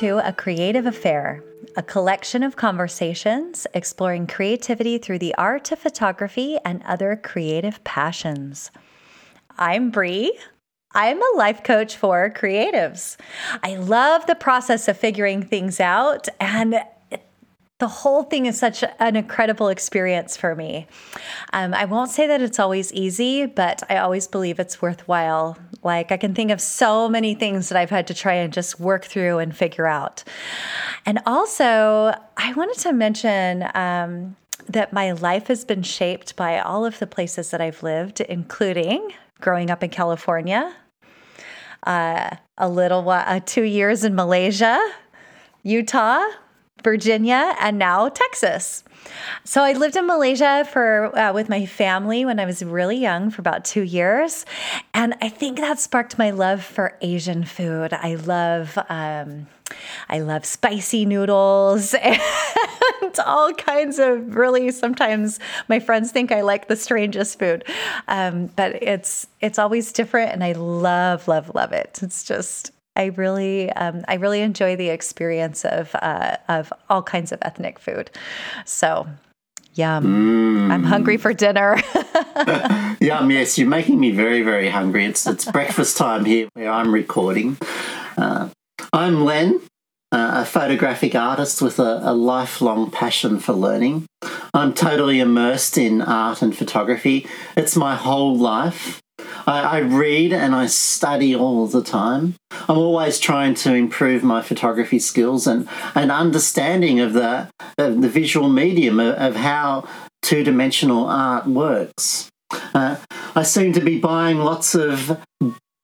To A Creative Affair, a collection of conversations exploring creativity through the art of photography and other creative passions. I'm Brie. I'm a life coach for creatives. I love the process of figuring things out and the whole thing is such an incredible experience for me. Um, I won't say that it's always easy, but I always believe it's worthwhile. Like, I can think of so many things that I've had to try and just work through and figure out. And also, I wanted to mention um, that my life has been shaped by all of the places that I've lived, including growing up in California, uh, a little uh, two years in Malaysia, Utah, Virginia, and now Texas. So I lived in Malaysia for uh, with my family when I was really young for about 2 years, and I think that sparked my love for Asian food. I love um, I love spicy noodles and all kinds of really sometimes my friends think I like the strangest food. Um, but it's it's always different and I love love love it. It's just I really, um, I really enjoy the experience of uh, of all kinds of ethnic food. So, yum! Mm. I'm hungry for dinner. yum! Yes, you're making me very, very hungry. It's it's breakfast time here where I'm recording. Uh, I'm Len, uh, a photographic artist with a, a, lifelong passion for learning. I'm totally immersed in art and photography. It's my whole life. I, I, read and I study all the time. I'm always trying to improve my photography skills and an understanding of the of the visual medium of, of how two dimensional art works. Uh, I seem to be buying lots of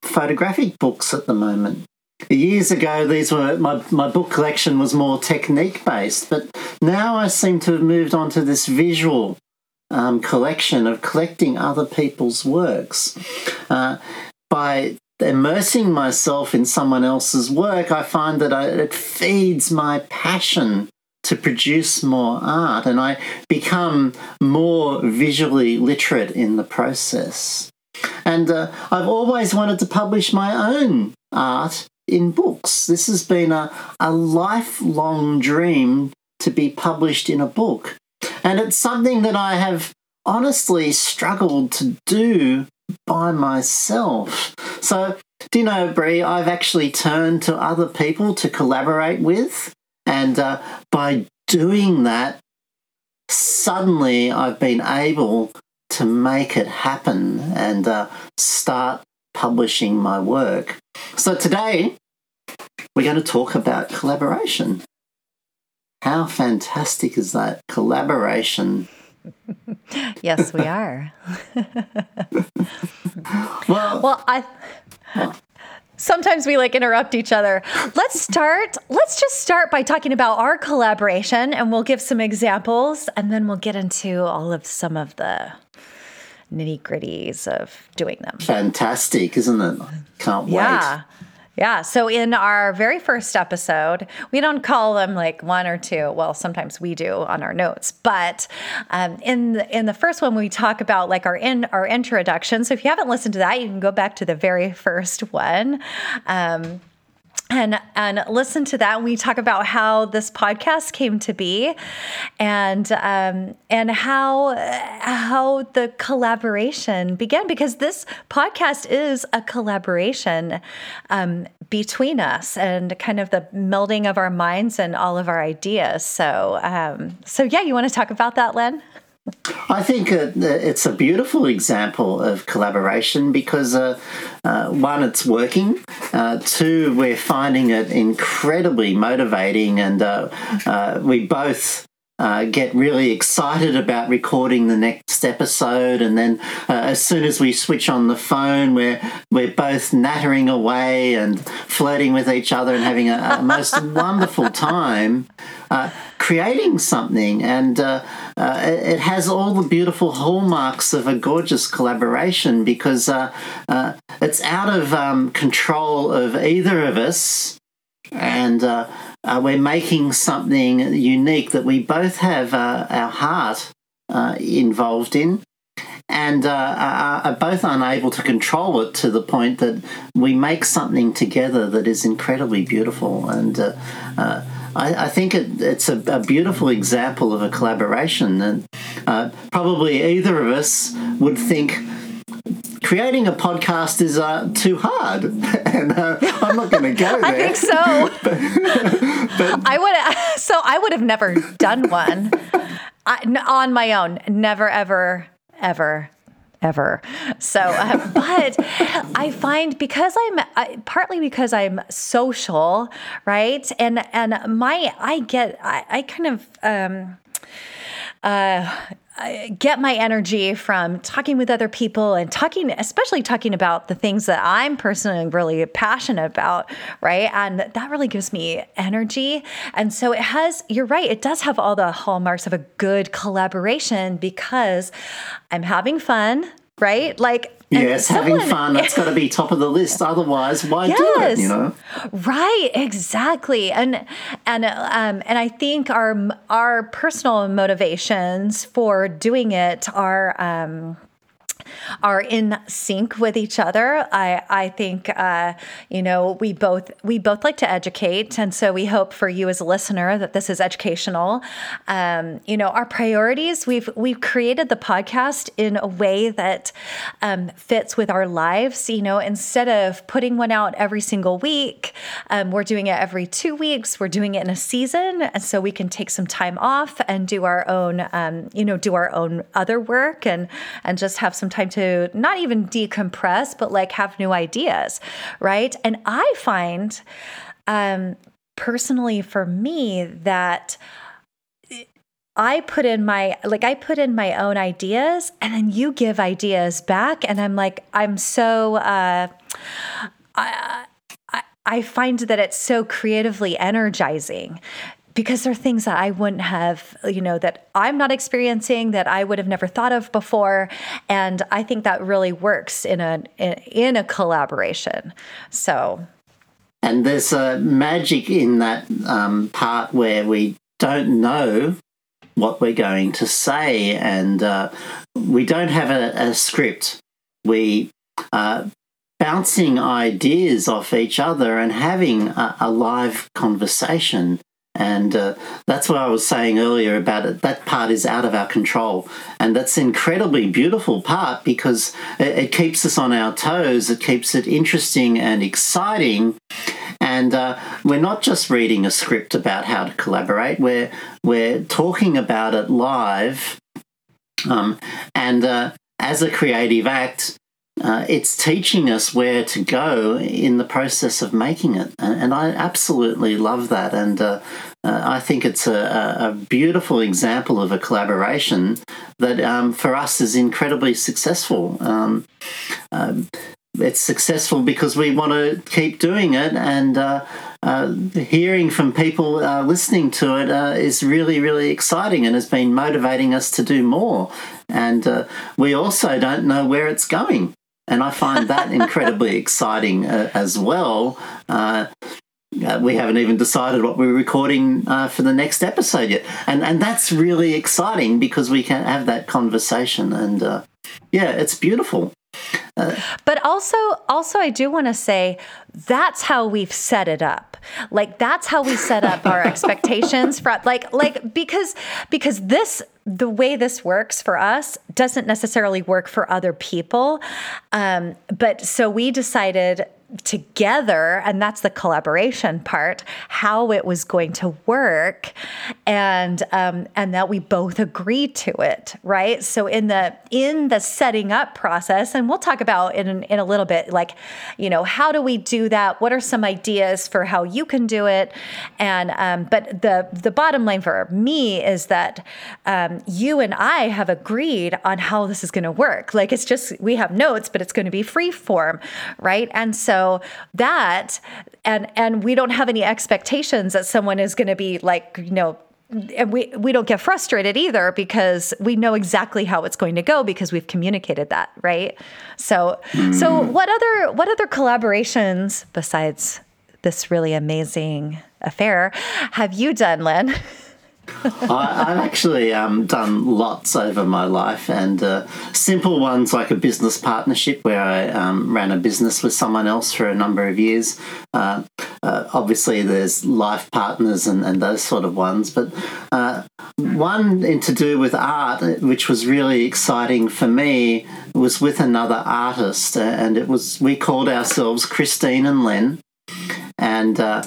photographic books at the moment. Years ago, these were my, my book collection was more technique based, but now I seem to have moved on to this visual um, collection of collecting other people's works. Uh, by immersing myself in someone else's work, I find that I, it feeds my passion to produce more art and I become more visually literate in the process. And uh, I've always wanted to publish my own art in books. This has been a, a lifelong dream to be published in a book. And it's something that I have honestly struggled to do by myself. So, do you know, Brie, I've actually turned to other people to collaborate with. And uh, by doing that, suddenly I've been able to make it happen and uh, start publishing my work. So, today we're going to talk about collaboration. How fantastic is that? Collaboration. yes, we are. well, well, I. Sometimes we like interrupt each other. Let's start. Let's just start by talking about our collaboration and we'll give some examples and then we'll get into all of some of the nitty gritties of doing them. Fantastic, isn't it? Can't wait. Yeah. So in our very first episode, we don't call them like one or two. Well, sometimes we do on our notes, but um, in the, in the first one, we talk about like our in our introduction. So if you haven't listened to that, you can go back to the very first one. Um, and and listen to that. We talk about how this podcast came to be, and um, and how how the collaboration began because this podcast is a collaboration um, between us and kind of the melding of our minds and all of our ideas. So um, so yeah, you want to talk about that, Len? I think uh, it's a beautiful example of collaboration because, uh, uh, one, it's working. Uh, two, we're finding it incredibly motivating, and uh, uh, we both uh, get really excited about recording the next episode, and then uh, as soon as we switch on the phone, we're we're both nattering away and flirting with each other and having a, a most wonderful time uh, creating something. And uh, uh, it, has all the beautiful hallmarks of a gorgeous collaboration because uh, it's out of um, control of either of us, and uh, we're making something unique that we both have uh, our heart uh, involved in. and uh, are, are, both unable to control it to the point that we make something together that is incredibly beautiful. And uh, uh, I, I, think it, it's a, a, beautiful example of a collaboration. And uh, probably either of us would think creating a podcast is uh, too hard, and uh, I'm not going to go there. I think so. but, but, I would. So I would have never done one I, on my own. Never, ever, ever ever. So, uh, but I find because I'm uh, partly because I'm social, right? And and my I get I, I kind of um, uh, get my energy from talking with other people and talking, especially talking about the things that I'm personally really passionate about, right? And that really gives me energy. And so it has, you're right, it does have all the hallmarks of a good collaboration because I'm having fun, right? Like Yes, having fun, that's got to be top of the list. Otherwise, why yes, do it, you know? Right, exactly. And and um and I think our our personal motivations for doing it are um are in sync with each other. I I think uh, you know we both we both like to educate, and so we hope for you as a listener that this is educational. Um, you know our priorities. We've we've created the podcast in a way that um, fits with our lives. You know, instead of putting one out every single week, um, we're doing it every two weeks. We're doing it in a season, and so we can take some time off and do our own. Um, you know, do our own other work and and just have some time to not even decompress, but like have new ideas, right? And I find um, personally for me that I put in my like I put in my own ideas and then you give ideas back and I'm like I'm so uh I I find that it's so creatively energizing because there are things that I wouldn't have, you know, that I'm not experiencing that I would have never thought of before, and I think that really works in a in a collaboration. So, and there's a magic in that um, part where we don't know what we're going to say, and uh, we don't have a, a script. We uh, bouncing ideas off each other and having a, a live conversation and uh, that's what I was saying earlier about it. That part is out of our control. And that's an incredibly beautiful part because it, it keeps us on our toes, it keeps it interesting and exciting. And uh, we're not just reading a script about how to collaborate, we're, we're talking about it live. Um, and uh, as a creative act, uh, it's teaching us where to go in the process of making it. And, and I absolutely love that. And uh, uh, I think it's a, a, beautiful example of a collaboration that um, for us is incredibly successful. Um, um it's successful because we want to keep doing it and uh, uh, hearing from people uh, listening to it uh, is really, really exciting and has been motivating us to do more. And uh, we also don't know where it's going. And I find that incredibly exciting uh, as well. Uh, we haven't even decided what we're recording uh, for the next episode yet, and and that's really exciting because we can have that conversation, and uh, yeah, it's beautiful. Uh, but also, also, I do want to say that's how we've set it up. Like that's how we set up our expectations for like like because because this the way this works for us doesn't necessarily work for other people. Um, but so we decided together and that's the collaboration part how it was going to work and um, and that we both agreed to it right? So in the in the setting up process and we'll talk about in in a little bit like you know how do we do that? What are some ideas for how you can do it? And um, but the the bottom line for me is that um, you and I have agreed on how this is going to work. Like it's just we have notes but it's going to be free form right? And so so that and and we don't have any expectations that someone is going to be like, you know, and we we don't get frustrated either because we know exactly how it's going to go because we've communicated that, right? So mm. so what other what other collaborations besides this really amazing affair have you done, Len? I, have actually um, done lots over my life, and uh, simple ones like a business partnership where I um, ran a business with someone else for a number of years. Uh, uh, obviously, there's life partners and, and those sort of ones, but uh, one in to do with art, which was really exciting for me, was with another artist, and it was we called ourselves Christine and Len, and uh,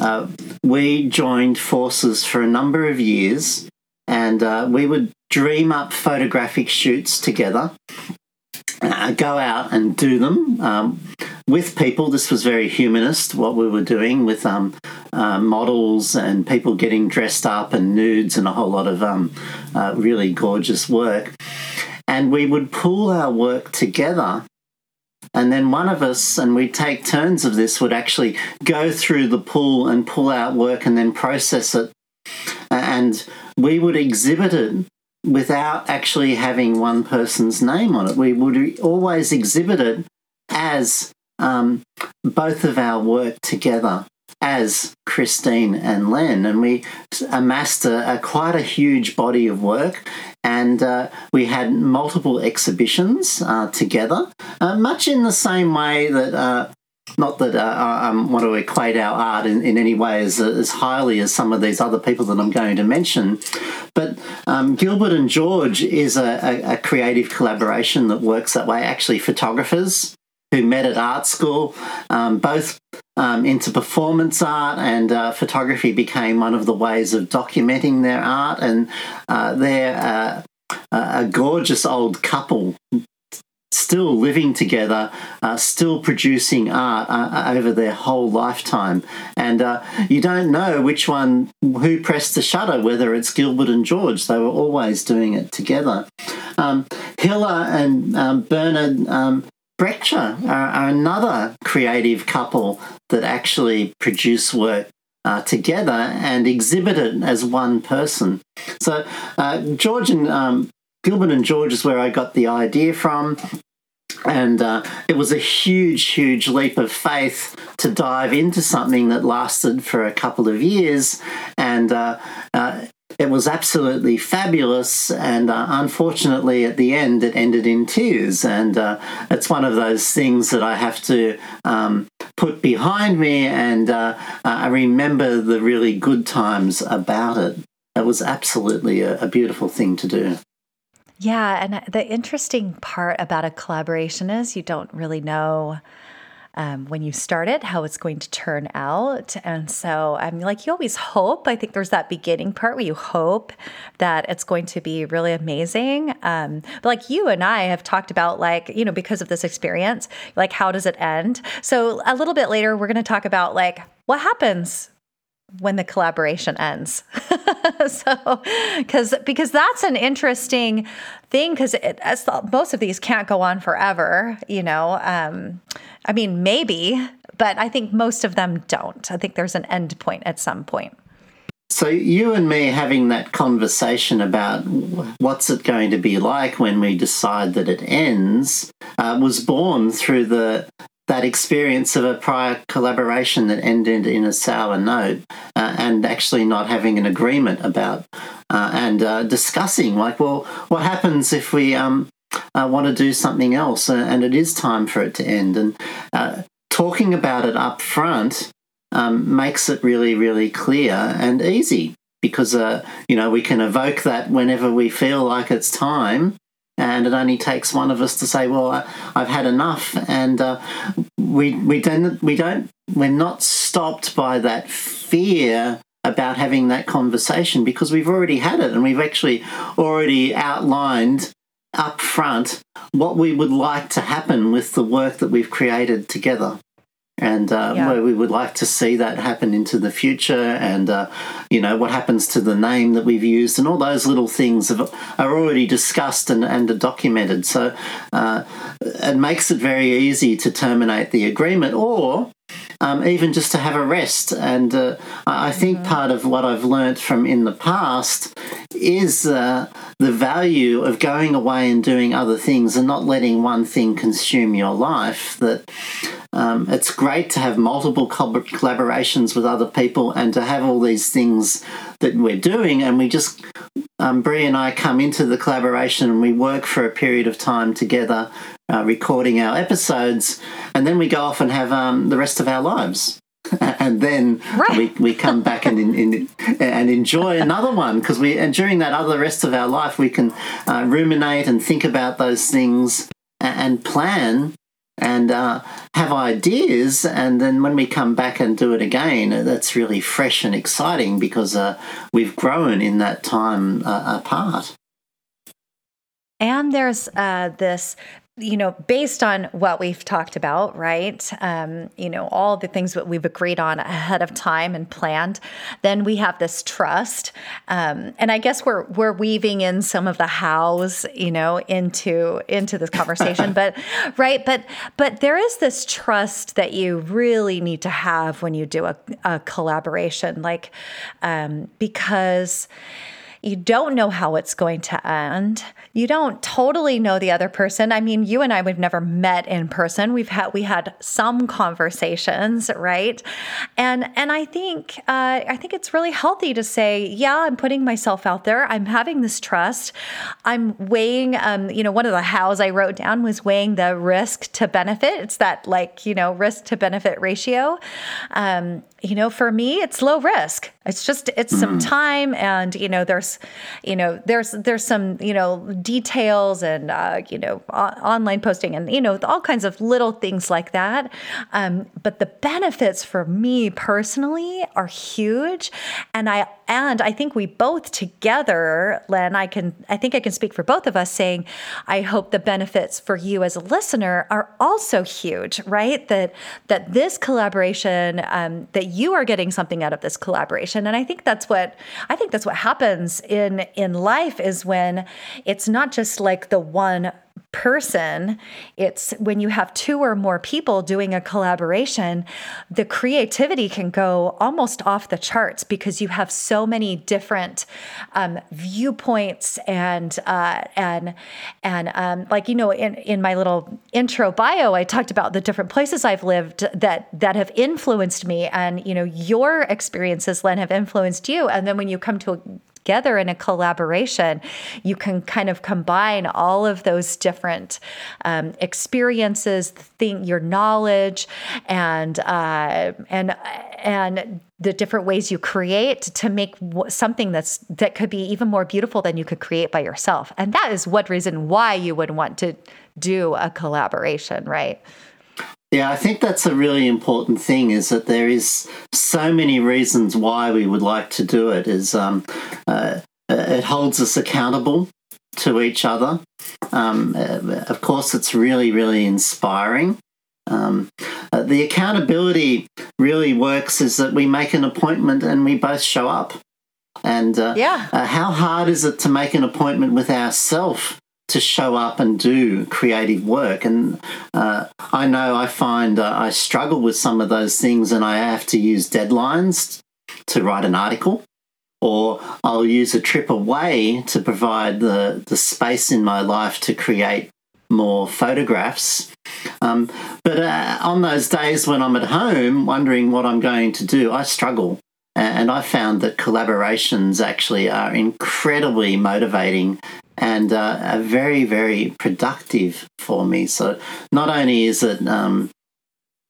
uh, we joined forces for a number of years and uh, we would dream up photographic shoots together, uh, go out and do them um, with people. This was very humanist, what we were doing with um, uh, models and people getting dressed up and nudes and a whole lot of um, uh, really gorgeous work. And we would pull our work together and then one of us, and we take turns of this, would actually go through the pool and pull out work and then process it. And we would exhibit it without actually having one person's name on it. We would always exhibit it as um, both of our work together as Christine and Len, and we amassed a, a quite a huge body of work. And uh, we had multiple exhibitions uh, together, uh, much in the same way that uh, not that uh, I want to equate our art in, in any way as, as highly as some of these other people that I'm going to mention, but um, Gilbert and George is a, a, a, creative collaboration that works that way. Actually, photographers who met at art school, um, both um, into performance art, and uh, photography became one of the ways of documenting their art. And uh, they're uh, a gorgeous old couple. Still living together, uh, still producing art uh, over their whole lifetime, and uh, you don't know which one who pressed the shutter, whether it's Gilbert and George. They were always doing it together. Um, Hilla and um, Bernard um, Brecher are, are another creative couple that actually produce work uh, together and exhibit it as one person. So uh, George and um, Gilbert and George is where I got the idea from. And uh, it was a huge, huge leap of faith to dive into something that lasted for a couple of years. And uh, uh, it was absolutely fabulous, and uh, unfortunately, at the end, it ended in tears. And uh, it's one of those things that I have to um, put behind me, and uh, I remember the really good times about it. It was absolutely a, a beautiful thing to do. Yeah, and the interesting part about a collaboration is you don't really know um, when you start it, how it's going to turn out. And so I'm like, you always hope. I think there's that beginning part where you hope that it's going to be really amazing. Um, but like you and I have talked about, like, you know, because of this experience, like, how does it end? So a little bit later, we're going to talk about, like, what happens when the collaboration ends. so, because because that's an interesting thing because most of these can't go on forever. You know, um, I mean, maybe, but I think most of them don't. I think there's an end point at some point. So you and me having that conversation about what's it going to be like when we decide that it ends uh, was born through the that experience of a prior collaboration that ended in a sour note uh, and actually not having an agreement about uh, and uh, discussing like well what happens if we um, uh, want to do something else uh, and it is time for it to end. And uh, talking about it up front um, makes it really really clear and easy because you know we can evoke that whenever we feel like it's time and it only takes one of us to say, "Well, I, have had enough," and uh, we we don't we don't we're not stopped by that fear about having that conversation because we've already had it and we've actually already outlined up front what we would like to happen with the work that we've created together and uh, yeah. where we would like to see that happen into the future, and uh, you know what happens to the name that we've used, and all those little things have, are already discussed and, and are documented. So uh, it makes it very easy to terminate the agreement, or um, even just to have a rest. And uh, I think part of what I've learnt from in the past is uh, the value of going away and doing other things and not letting one thing consume your life. That um, it's great to have multiple collaborations with other people and to have all these things that we're doing. And we just, um, Brie and I come into the collaboration and we work for a period of time together, uh, recording our episodes, and then we go off and have um, the rest of our lives. and then right. we, we come back and in, in, and enjoy another one because we and during that other rest of our life we can uh, ruminate and think about those things and plan and uh, have ideas. And then when we come back and do it again, that's really fresh and exciting because uh, we've grown in that time uh, apart. And there's uh, this you know, based on what we've talked about, right? Um, you know, all the things that we've agreed on ahead of time and planned, then we have this trust. Um, and I guess we're we're weaving in some of the hows, you know, into into this conversation. but right, but but there is this trust that you really need to have when you do a, a collaboration, like um, because you don't know how it's going to end. You don't totally know the other person. I mean, you and I we've never met in person. We've had we had some conversations, right? And and I think uh, I think it's really healthy to say, yeah, I'm putting myself out there. I'm having this trust. I'm weighing. Um, you know, one of the hows I wrote down was weighing the risk to benefit. It's that like you know risk to benefit ratio. Um, you know, for me, it's low risk. It's just it's some time, and you know, there's, you know, there's there's some you know details and uh, you know o- online posting and you know all kinds of little things like that. Um, but the benefits for me personally are huge, and I and I think we both together, Len, I can I think I can speak for both of us saying, I hope the benefits for you as a listener are also huge, right? That that this collaboration um, that you are getting something out of this collaboration. And i think that's what i think that's what happens in in life is when it's not just like the one person. It's when you have two or more people doing a collaboration, the creativity can go almost off the charts because you have so many different um, viewpoints and uh, and and um, like you know in in my little intro bio, I talked about the different places I've lived that that have influenced me, and you know your experiences, Len, have influenced you, and then when you come to a together in a collaboration, you can kind of combine all of those different um, experiences, your knowledge, and uh, and and the different ways you create to make something that's that could be even more beautiful than you could create by yourself. And that is what reason why you would want to do a collaboration, right? Yeah, I think that's a really important thing. Is that there is so many reasons why we would like to do it. Is um, uh, it holds us accountable to each other. Um, uh, of course, it's really, really inspiring. Um, uh, the accountability really works is that we make an appointment and we both show up. And uh, yeah. Uh, how hard is it to make an appointment with ourselves to show up and do creative work. And uh, I know I find uh, I struggle with some of those things and I have to use deadlines to write an article. Or I'll use a trip away to provide the, the space in my life to create more photographs. Um, but uh, on those days when I'm at home wondering what I'm going to do, I struggle. And I found that collaborations actually are incredibly motivating and uh, very, very productive for me. So not only is it um,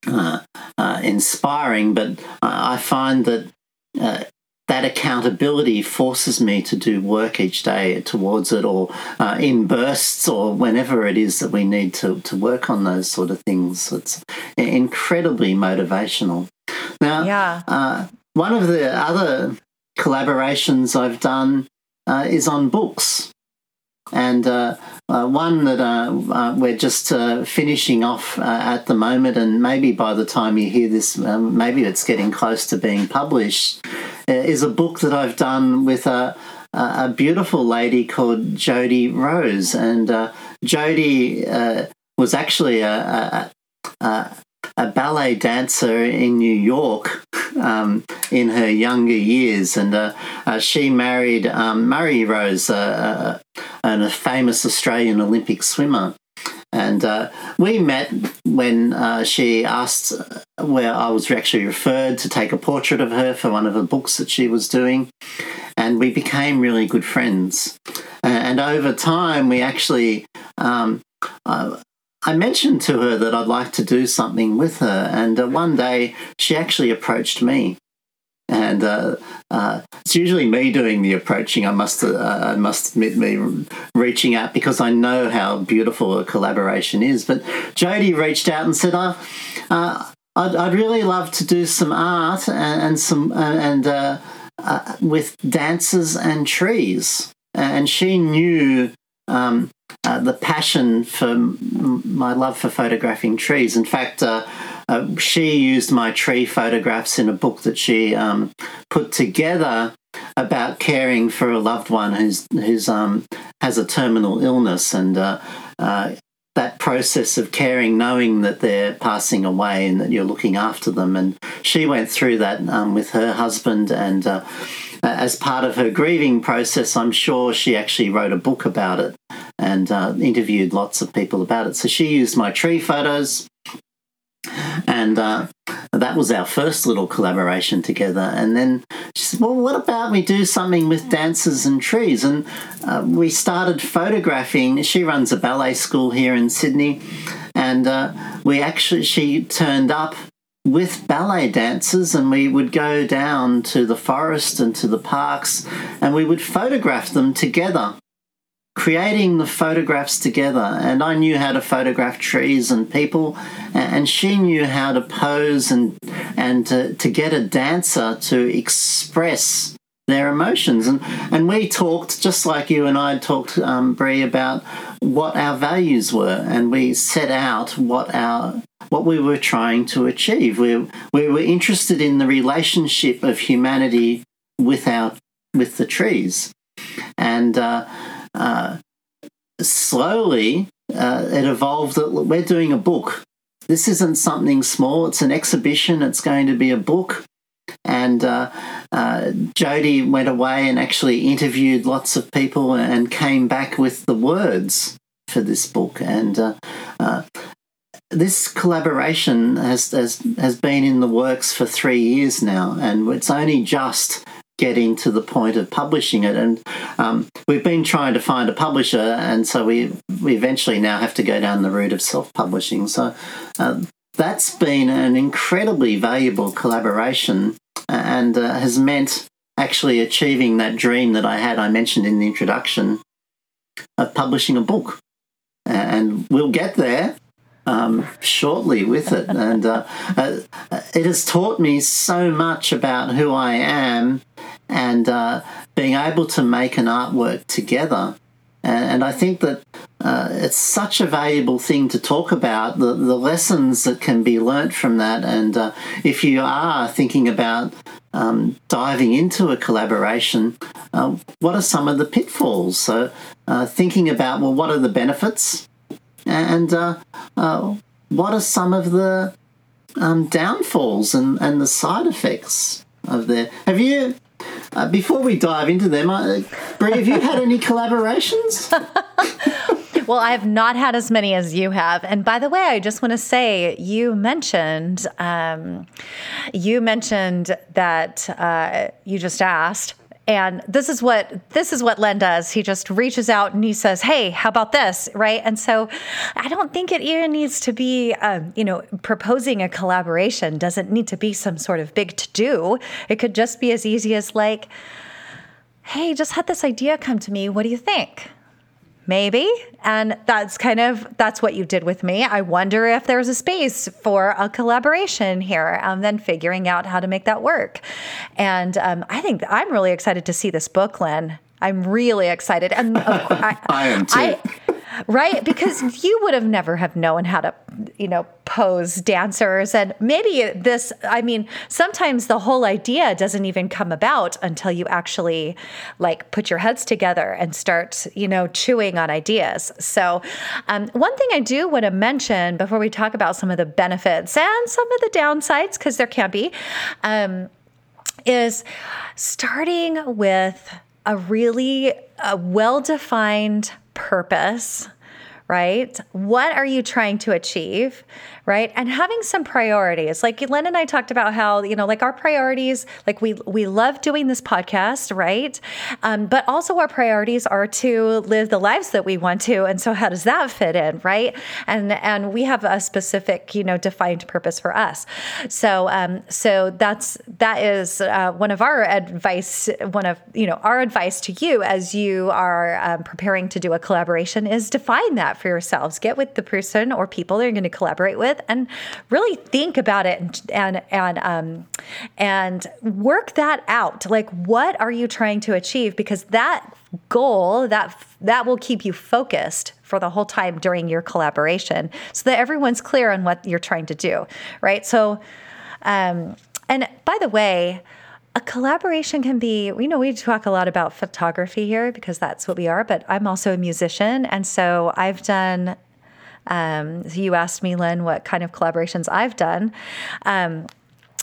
uh, uh, inspiring, but I find that uh, that accountability forces me to do work each day towards it or uh, in bursts or whenever it is that we need to, to work on those sort of things. It's incredibly motivational. Now, yeah. Uh, one of the other collaborations I've done uh, is on books. And uh, uh, one that uh, uh we're just uh, finishing off uh, at the moment, and maybe by the time you hear this, um, maybe it's getting close to being published, is a book that I've done with a, a beautiful lady called Jody Rose. And Jody was actually a, a, a a ballet dancer in New York um, in her younger years, and uh, uh, she married um, Murray Rose, uh, uh a famous Australian Olympic swimmer. And uh, we met when uh, she asked where I was actually referred to take a portrait of her for one of the books that she was doing. And we became really good friends. And over time, we actually, um, uh, I mentioned to her that I'd like to do something with her. And uh, one day she actually approached me and uh, uh, it's usually me doing the approaching. I must uh, I must admit me reaching out because I know how beautiful a collaboration is. But Jody reached out and said, uh, uh, I'd, I'd, really love to do some art and, and some uh, and with dances and trees." And she knew um, the passion for my love for photographing trees. In fact uh, she used my tree photographs in a book that she um, put together about caring for a loved one who's who's um, has a terminal illness and uh, uh, that process of caring, knowing that they're passing away and that you're looking after them. And she went through that um, with her husband and. Uh, as part of her grieving process, I'm sure she actually wrote a book about it and uh, interviewed lots of people about it. So she used my tree photos and uh, that was our first little collaboration together. And then she said, Well, what about we do something with dancers and trees? And uh, we started photographing. She runs a ballet school here in Sydney. And uh, we actually, she turned up with ballet dancers and we would go down to the forest and to the parks and we would photograph them together creating the photographs together. And I knew how to photograph trees and people, and she knew how to pose and and to, to get a dancer to express their emotions. And and we talked just like you and I talked, um, Brie, about what our values were, and we set out what our what we were trying to achieve. We we were interested in the relationship of humanity with our with the trees, and. Uh, uh, slowly uh, it evolved that we're doing a book. This isn't something small, it's an exhibition, it's going to be a book. And uh, uh, Jody went away and actually interviewed lots of people and came back with the words for this book. And uh, uh, this collaboration has, has has been in the works for three years now, and it's only just getting to the point of publishing it. And um, we've been trying to find a publisher, and so we we eventually now have to go down the route of self publishing. So uh, that's been an incredibly valuable collaboration, and uh, has meant actually achieving that dream that I had. I mentioned in the introduction of publishing a book, and we'll get there. Um, shortly with it. And uh, uh, it has taught me so much about who I am and uh, being able to make an artwork together. And, and I think that uh, it's such a valuable thing to talk about the, the lessons that can be learnt from that. And uh, if you are thinking about um, diving into a collaboration, uh, what are some of the pitfalls? So, uh, thinking about, well, what are the benefits? And uh, what are some of the um, downfalls and, and the side effects of there? Have you uh, before we dive into them, uh, Brie, have you had any collaborations? well, I have not had as many as you have. And by the way, I just want to say you mentioned um, you mentioned that uh, you just asked and this is what this is what len does. He just reaches out and he says hey how about this? Right? And so i don't think it even needs to be um, you know proposing a collaboration doesn't need to be some sort of big to do it could just be as easy as like hey just had this idea come to me. What do you think maybe. And that's kind of that's what you did with me. I wonder if there's a space for a collaboration here and then figuring out how to make that work. And um, i think i'm really excited to see this book Len. I'm really excited. And I, I am too. I, right? Because you would have never have known how to, you know, pose dancers. And maybe this, I mean, sometimes the whole idea doesn't even come about until you actually like put your heads together and start, you know, chewing on ideas. So, um, one thing I do want to mention before we talk about some of the benefits and some of the downsides, because there can be, um, is starting with a really well defined purpose, right? What are you trying to achieve, right? And having some priorities. Like Len and I talked about how, you know, like our priorities, like we we love doing this podcast, right? Um, but also our priorities are to live the lives that we want to. And so how does that fit in, right? And and we have a specific, you know, defined purpose for us. So um, so that's that is uh, one of our advice, one of you know our advice to you as you are um, preparing to do a collaboration is define that for yourselves. Get with the person or people that you're going to collaborate with, and really think about it and and and um, and work that out. Like, what are you trying to achieve? Because that goal that that will keep you focused for the whole time during your collaboration, so that everyone's clear on what you're trying to do. Right. So, um, and by the way a collaboration can be, you know, we talk a lot about photography here because that's what we are, but I'm also a musician. And so I've done, um, you asked me, Len, what kind of collaborations I've done. Um,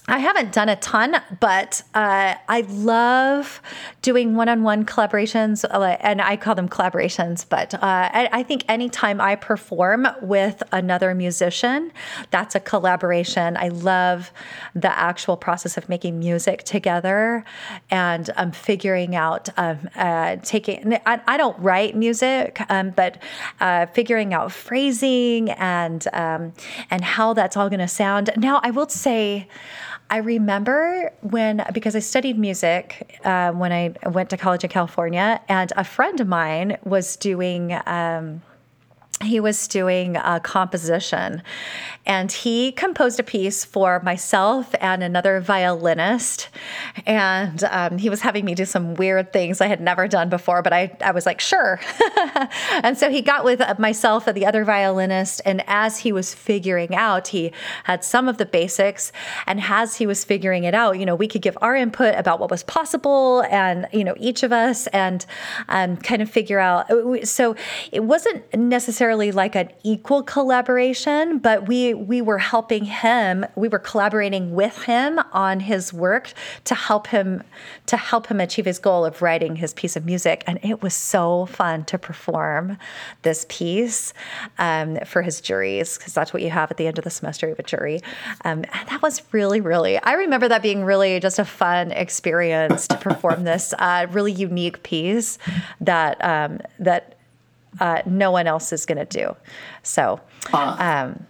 I haven't done a ton, but uh, I love doing one-on-one collaborations, uh, and I call them collaborations. But uh, I, I, think anytime I perform with another musician, that's a collaboration. I love the actual process of making music together and um, figuring out, um, uh, taking. I, I, don't write music, um, but uh, figuring out phrasing and um, and how that's all going to sound. Now, I will say. I remember when, because I studied music uh, when I went to college in California, and a friend of mine was doing. Um, he was doing a composition and he composed a piece for myself and another violinist and um, he was having me do some weird things i had never done before but i, I was like sure. And so he got with myself and the other violinist and as he was figuring out he had some of the basics and as he was figuring it out you know we could give our input about what was possible and you know each of us and um, kind of figure out so it wasn't necessarily necessarily like an equal collaboration, but we we were helping him. We were collaborating with him on his work to help him to help him achieve his goal of writing his piece of music. And it was so fun to perform this piece um, for his juries because that's what you have at the end of the semester. You have a jury. Um, and that was really, really. I remember that being really just a fun experience to perform this uh, really unique piece that um, that uh, no one else is going to do. So, uh, um,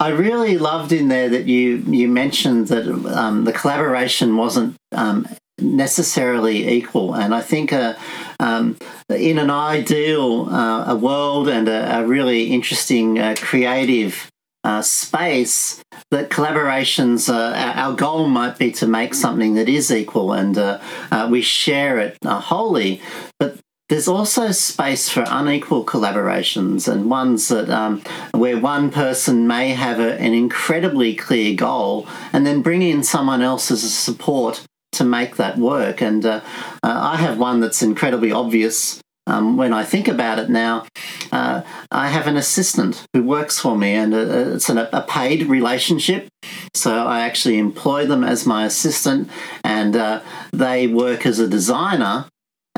I really loved in there that you you mentioned that um, the collaboration wasn't um, necessarily equal, and I think uh, um, in an ideal uh, a world and a, a really interesting uh, creative uh, space that collaborations uh, our goal might be to make something that is equal and uh, uh we share it uh, wholly but there's also space for unequal collaborations and ones that um, where one person may have a, an incredibly clear goal and then bring in someone else as a support to make that work. And uh, uh, I have one that's incredibly obvious. Um, when I think about it now, uh, I have an assistant who works for me, and uh, it's an, a paid relationship. So I actually employ them as my assistant, and uh, they work as a designer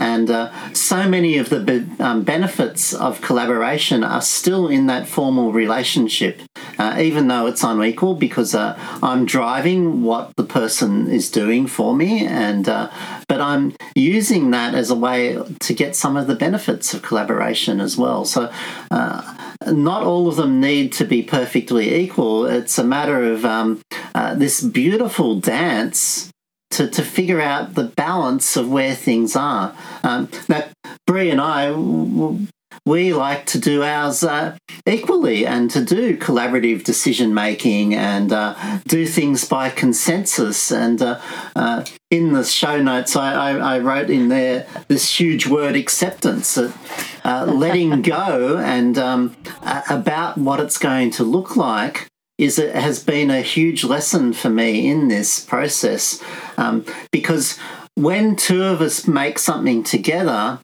and uh, so many of the be- um, benefits of collaboration are still in that formal relationship, uh, even though it's unequal because uh, I'm driving what the person is doing for me, and uh, but I'm using that as a way to get some of the benefits of collaboration as well. So uh, not all of them need to be perfectly equal. It's a matter of um, uh, this beautiful dance to, to figure out the balance of where things are. Um, now, Brie and I, we like to do ours uh, equally and to do collaborative decision making and uh, do things by consensus. And uh, uh in the show notes, I, I, I, wrote in there this huge word acceptance, uh, letting go and um, about what it's going to look like is it has been a huge lesson for me in this process um, because when two of us make something together,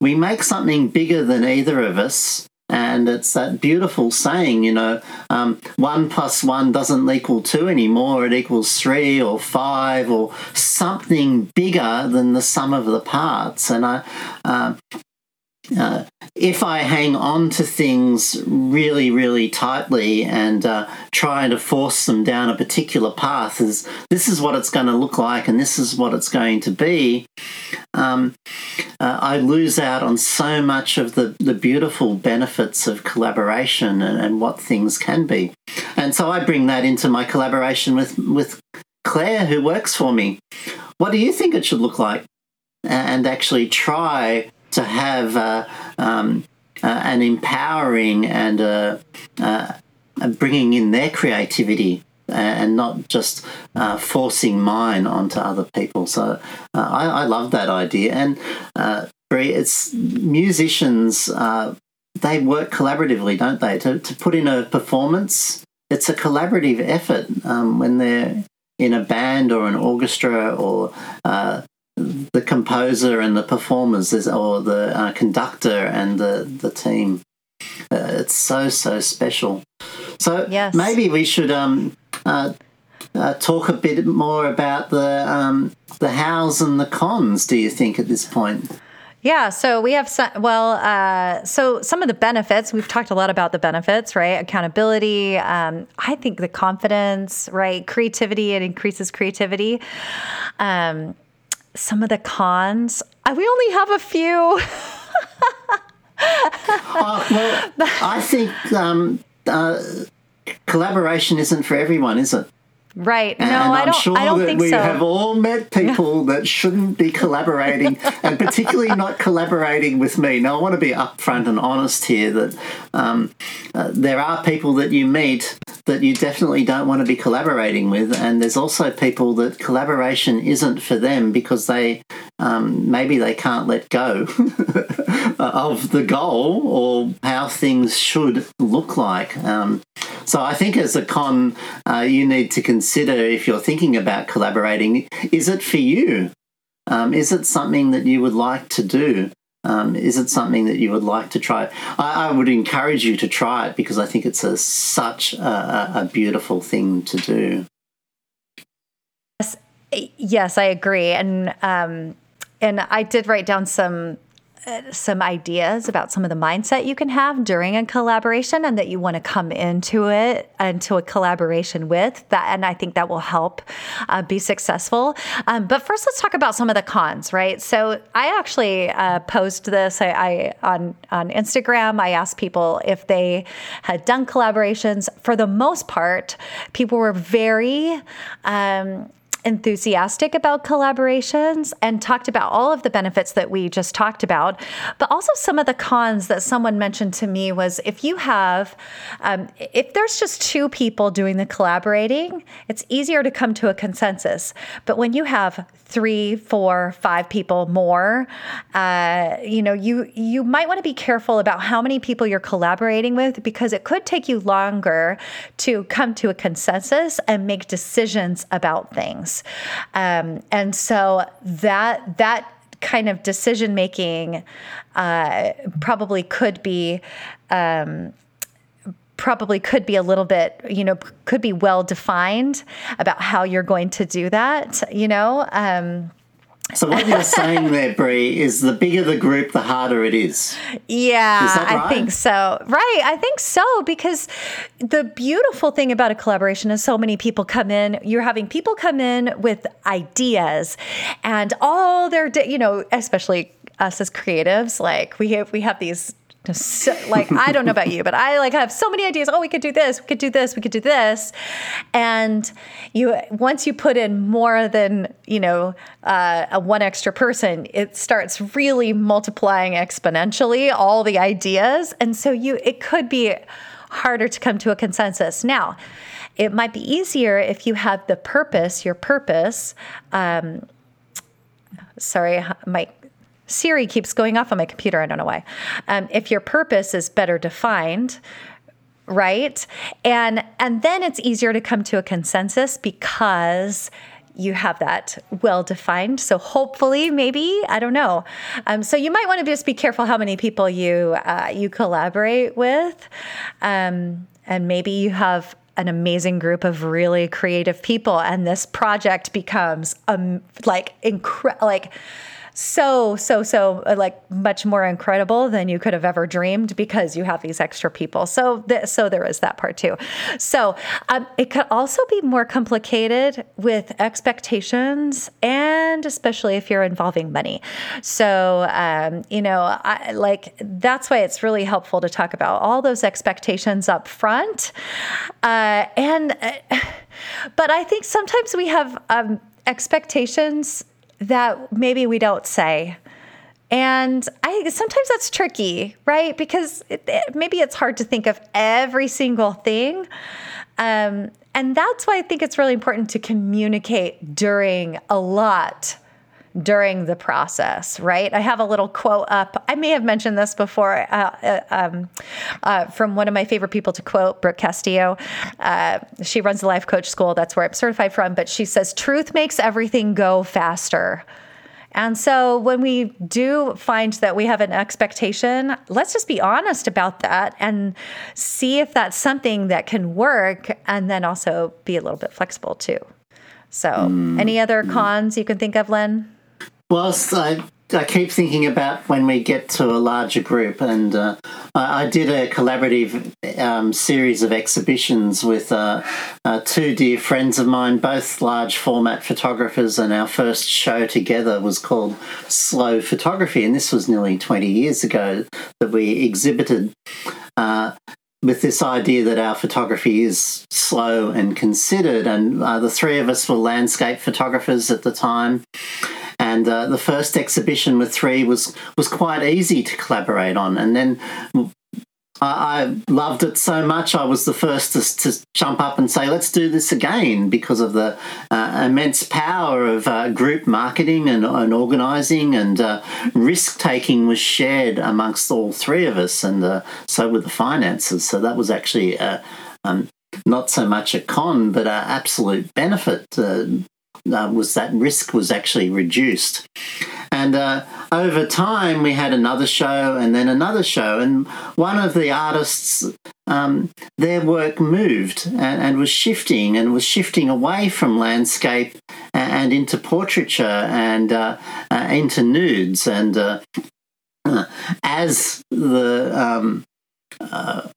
we make something bigger than either of us. And it's that beautiful saying, you know, um, one plus one doesn't equal two anymore. It equals three or five or something bigger than the sum of the parts. And I, uh, uh, if I hang on to things really, really tightly and uh, try to force them down a particular path, is this is what it's going to look like and this is what it's going to be, um, uh, I lose out on so much of the, the beautiful benefits of collaboration and, and what things can be. And so I bring that into my collaboration with, with Claire, who works for me. What do you think it should look like? And actually try to have uh, um, uh, an empowering and uh, uh, bringing in their creativity and not just uh, forcing mine onto other people. So I, I, love that idea. And Brie, it's musicians. they work collaboratively, don't they? To, to put in a performance, it's a collaborative effort um, when they're in a band or an orchestra or uh, the composer and the performers or the uh, conductor and the, the team. Uh, it's so, so special. So yes. maybe we should um, uh, uh, talk a bit more about the, um, the hows and the cons, do you think, at this point? Yeah, so we have some, well, uh, so some of the benefits, we've talked a lot about the benefits, right? Accountability. Um, I think the confidence, right? Creativity, it increases creativity. Um, some of the cons. We only have a few. uh, well, I think um, uh, collaboration isn't for everyone, is it? Right. And no, I'm I don't. Sure I don't think we so. have all met people that shouldn't be collaborating, and particularly not collaborating with me. Now, I want to be upfront and honest here that um, uh, there are people that you meet that you definitely don't want to be collaborating with, and there's also people that collaboration isn't for them because they um, maybe they can't let go of the goal or how things should look like. Um, so I think as a con, uh, you need to consider if you're thinking about collaborating, is it for you? Um, is it something that you would like to do? Um, is it something that you would like to try? I, I would encourage you to try it because I think it's a, such a, a beautiful thing to do. Yes, yes, I agree, and um, and I did write down some some ideas about some of the mindset you can have during a collaboration and that you want to come into it into a collaboration with that and i think that will help uh, be successful. Um, but first let's talk about some of the cons right? So i actually uh, posed this I, I, on on instagram. I asked people if they had done collaborations. For the most part people were very um, enthusiastic about collaborations and talked about all of the benefits that we just talked about. But also, some of the cons that someone mentioned to me was if you have, um, if there's just two people doing the collaborating, it's easier to come to a consensus. But when you have three, four, five people more, uh, you know, you you might want to be careful about how many people you're collaborating with because it could take you longer to come to a consensus and make decisions about things. Um, and so that that kind of decision making uh, probably could be. Um, probably could be a little bit, you know, could be well defined about how you're going to do that, you know. Um, so what you're saying there, Brie, is the bigger the group, the harder it is. Yeah, is right? I think so. Right, I think so because the beautiful thing about a collaboration is so many people come in. You're having people come in with ideas, and all their, you know, especially us as creatives, like we have we have these so, like I don't know about you, but I like have so many ideas. Oh, we could do this, we could do this, we could do this, and you once you put in more than you know uh, a one extra person, it starts really multiplying exponentially all the ideas, and so you it could be harder to come to a consensus. Now, it might be easier if you have the purpose, your purpose. Um, sorry, my Siri keeps going off on my computer. I don't know why. Um, if your purpose is better defined, right, and and then it's easier to come to a consensus because you have that well defined. So hopefully, maybe I don't know. Um, so you might want to just be careful how many people you uh, you collaborate with, um, and maybe you have an amazing group of really creative people, and this project becomes um like incredible like so so so uh, like much more incredible than you could have ever dreamed because you have these extra people. So th- so there is that part too. So um, it could also be more complicated with expectations and especially if you're involving money. So um, you know I, like that's why it's really helpful to talk about all those expectations up front uh, and uh, but i think sometimes we have um, expectations that maybe we don't say. And I sometimes that's tricky, right? Because it, it, maybe it's hard to think of every single thing. Um, and that's why I think it's really important to communicate during a lot during the process, right? I have a little quote up. I may have mentioned this before uh, uh, um, uh, from one of my favorite people to quote, Brooke Castillo. Uh, she runs the Life Coach School. That's where I'm certified from. But she says, Truth makes everything go faster. And so when we do find that we have an expectation, let's just be honest about that and see if that's something that can work and then also be a little bit flexible too. So, mm. any other cons you can think of, Len? Whilst I, I keep thinking about when we get to a larger group, and uh, I, did a collaborative um, series of exhibitions with uh, uh, two dear friends of mine, both large format photographers, and our first show together was called Slow Photography, and this was nearly 20 years ago that we exhibited uh, with this idea that our photography is slow and considered. And uh, the three of us were landscape photographers at the time. And uh, the first exhibition with three was was quite easy to collaborate on. And then I, loved it so much. I was the first to, to, jump up and say, "Let's do this again," because of the uh, immense power of uh, group marketing and, and organising, and uh, risk taking was shared amongst all three of us, and uh, so were the finances. So that was actually. Uh, um, not so much a con, but an absolute benefit uh, uh, was that risk was actually reduced. And uh, over time, we had another show and then another show. And one of the artists, um, their work moved and, and, was shifting and was shifting away from landscape and, and into portraiture and uh, uh, into nudes. And uh, as the um, uh,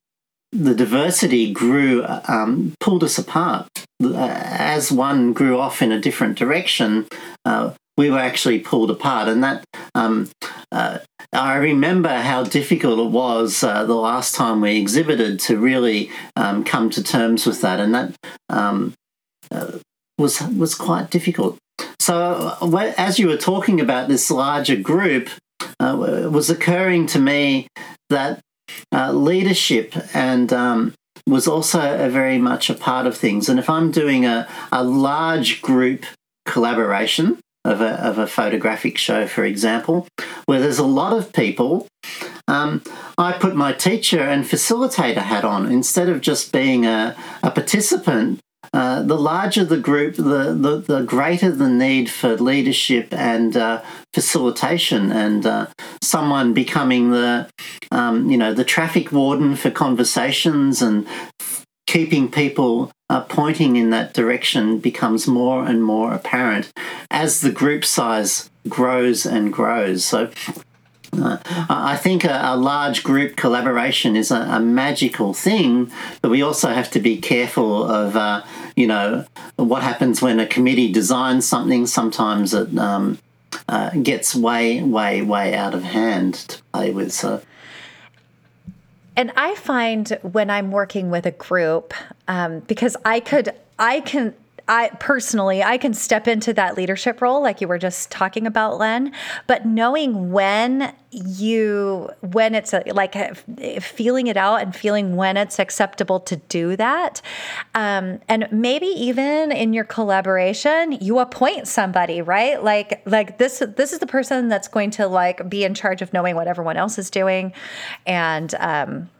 the diversity grew, um, pulled us apart. As one grew off in a different direction, uh, we were actually pulled apart. And that, um, uh, I remember how difficult it was uh, the last time we exhibited to really um, come to terms with that. And that um, uh, was, was quite difficult. So, uh, as you were talking about this larger group, uh, it was occurring to me that uh, leadership and um, was also a very much a part of things. And if I'm doing a, a large group collaboration of a, of a photographic show, for example, where there's a lot of people, um, I put my teacher and facilitator hat on instead of just being a, a participant. Uh, the larger the group, the, the, the, greater the need for leadership and uh, facilitation, and uh, someone becoming the, um, you know, the traffic warden for conversations and keeping people uh, pointing in that direction becomes more and more apparent as the group size grows and grows. So uh, I think a, a, large group collaboration is a, a, magical thing, but we also have to be careful of, uh, you know, what happens when a committee designs something. Sometimes it um, uh, gets way, way, way out of hand to play with. So. And I find when I'm working with a group, um, because I could, I can I personally, I can step into that leadership role like you were just talking about, Len, but knowing when you, when it's a, like feeling it out and feeling when it's acceptable to do that. Um, and maybe even in your collaboration, you appoint somebody, right? Like, like this, this is the person that's going to like be in charge of knowing what everyone else is doing. And, um,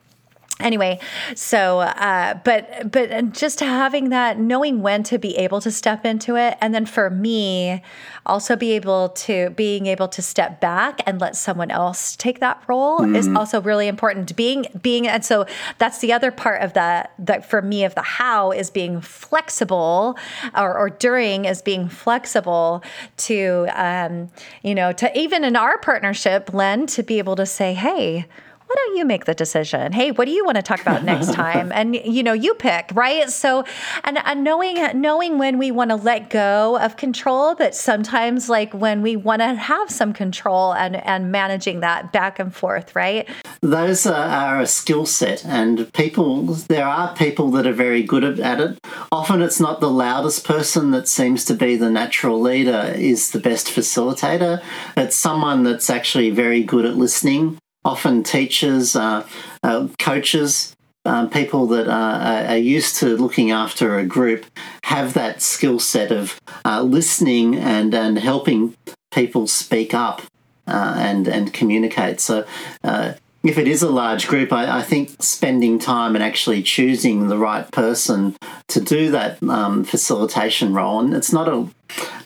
anyway so uh, but but just having that knowing when to be able to step into it and then for me also be able to being able to step back and let someone else take that role mm. is also really important being being and so that's the other part of that that for me of the how is being flexible or, or during is being flexible to um, you know to even in our partnership len to be able to say hey why don't you make the decision? Hey, what do you want to talk about next time? And you know, you pick, right? So, and, and knowing knowing when we want to let go of control, but sometimes like when we want to have some control and and managing that back and forth, right? Those are, are a skill set, and people. There are people that are very good at it. Often, it's not the loudest person that seems to be the natural leader is the best facilitator. It's someone that's actually very good at listening often teachers, uh, uh, coaches, um, people that are, are, used to looking after a group have that skill set of uh, listening and, and helping people speak up uh, and, and communicate. So uh, if it is a large group, I, I, think spending time and actually choosing the right person to do that um, facilitation role, and it's not a,